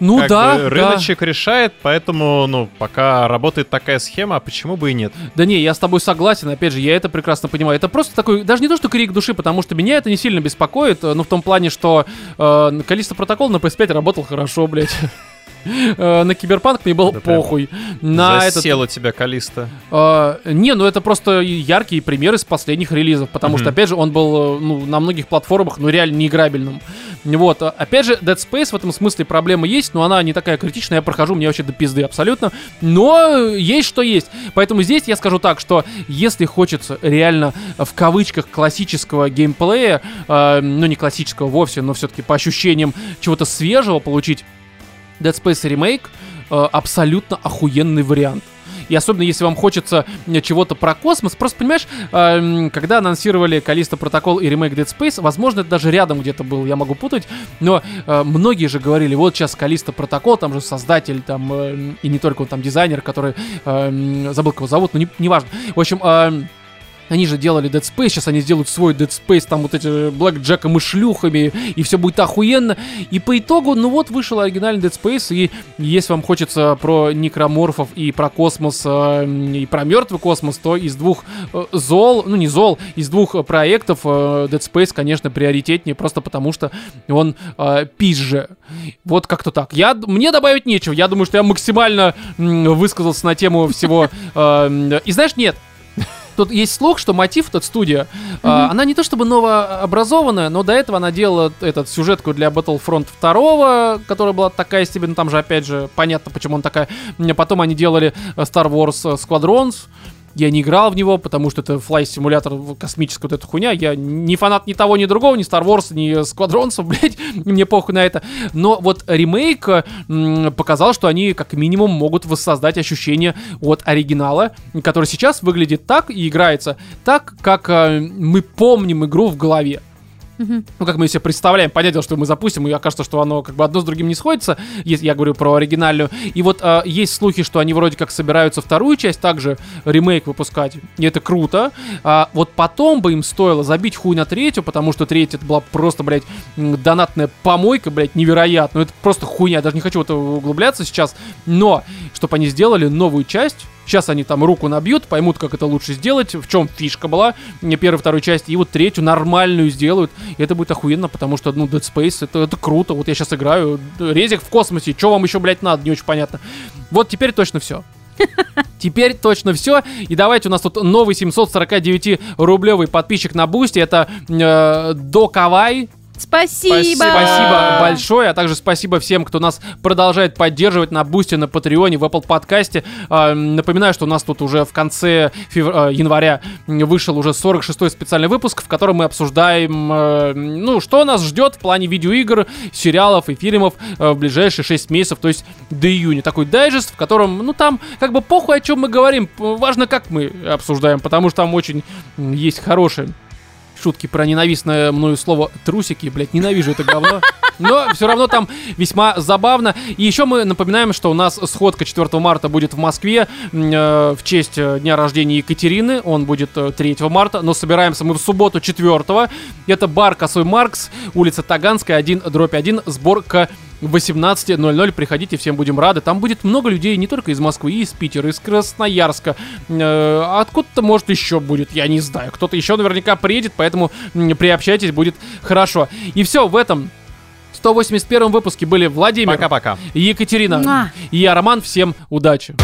Ну Как да, бы да. рыночек решает, поэтому, ну, пока работает такая схема, а почему бы и нет? Да не, я с тобой согласен, опять же, я это прекрасно понимаю. Это просто такой, даже не то, что крик души, потому что меня это не сильно беспокоит, э, ну в том плане, что э, Калиста протокол на PS5 работал хорошо, блядь. Э, На Киберпанк мне было Да прям похуй. На этот... Засел у тебя Калиста. э, не, ну это просто яркие примеры из последних релизов, потому что, опять же, он был э, ну, на многих платформах, ну реально неиграбельным. Вот, а, опять же, Dead Space в этом смысле проблема есть, но она не такая критичная, я прохожу, мне вообще до пизды абсолютно. Но есть что есть. Поэтому здесь я скажу так, что если хочется реально в кавычках классического геймплея, э, ну не классического вовсе, но все-таки по ощущениям чего-то свежего получить, Dead Space Remake э, абсолютно охуенный вариант. И особенно если вам хочется э, чего-то про космос, просто понимаешь, э, когда анонсировали Калиста Протокол и ремейк Dead Space, возможно, это даже рядом где-то был, я могу путать, но э, многие же говорили, вот сейчас Калиста Протокол, там же создатель, там, э, и не только он, там дизайнер, который, э, м, забыл, как его зовут, но не, неважно. В общем, э, они же делали Dead Space, сейчас они сделают свой Dead Space, там вот эти Блэк Джеком и шлюхами, и все будет охуенно. И по итогу, ну вот, вышел оригинальный Dead Space, и если вам хочется про некроморфов и про космос, э, и про мертвый космос, то из двух э, зол, ну не зол, из двух э, проектов Dead Space, конечно, приоритетнее, просто потому что он э, пизже. Вот как-то так. Я, мне добавить нечего, я думаю, что я максимально высказался на тему всего. э, и знаешь, нет, Тут есть слух, что мотив, этот студия, а, она не то чтобы новообразованная, но до этого она делала этот сюжетку для Battlefront 2, которая была такая себе, ну там же опять же понятно, почему он такая. Потом они делали э, Star Wars э, Squadrons. Я не играл в него, потому что это флай-симулятор космическая вот эта хуйня. Я не фанат ни того, ни другого, ни Star Wars, ни Сквадронцев, блядь. Мне похуй на это. Но вот ремейк м, показал, что они как минимум могут воссоздать ощущение от оригинала, который сейчас выглядит так и играется так, как э, мы помним игру в голове. Мгм. Ну, как мы себе представляем, понятно, что мы запустим, и окажется, что оно как бы одно с другим не сходится, если я говорю про оригинальную. И вот э, есть слухи, что они вроде как собираются вторую часть также ремейк выпускать, и это круто. А вот потом бы им стоило забить хуй на третью, потому что третья это была просто, блядь, донатная помойка, блядь, невероятно. Ну, это просто хуйня, я даже не хочу в это углубляться сейчас. Но, чтобы они сделали новую часть, Сейчас они там руку набьют, поймут, как это лучше сделать, в чем фишка была, первой, второй части, и вот третью нормальную сделают. И это будет охуенно, потому что, ну, Dead Space, это, это круто. Вот я сейчас играю, резик в космосе, что вам еще, блядь, надо, не очень понятно. Вот теперь точно все. Теперь точно все. И давайте у нас тут новый 749-рублевый подписчик на бусте. Это э, Докавай. Спасибо! Спасибо. Большое, а также спасибо всем, кто нас продолжает поддерживать на Бусте, на Патреоне, в Apple подкасте. А, Напоминаю, что у нас тут уже в конце фев- а, января вышел уже 46-й специальный выпуск, в котором мы обсуждаем, э, ну, что нас ждет в плане видеоигр, сериалов и фильмов э, в ближайшие 6 месяцев, то есть до июня. Такой дайджест, в котором, ну, там как бы похуй, о чем мы говорим, важно, как мы обсуждаем, потому что там очень есть хорошие шутки про ненавистное мною слово трусики, блядь, ненавижу это говно. Но все равно там весьма забавно. И еще мы напоминаем, что у нас сходка 4 марта будет в Москве э, в честь э, дня рождения Екатерины. Он будет э, 3 марта, но собираемся мы в субботу 4 Это бар Косой Маркс, улица Таганская, 1 дробь 1, сборка 18.00. Приходите, всем будем рады. Там будет много людей не только из Москвы, и из Питера, из Красноярска. Э, а Откуда-то, может, еще будет, я не знаю. Кто-то еще наверняка приедет, поэтому приобщайтесь, будет хорошо. И все, в этом 181 выпуске были Владимир, Пока-пока. Екатерина Муа. и я, Роман. Всем удачи!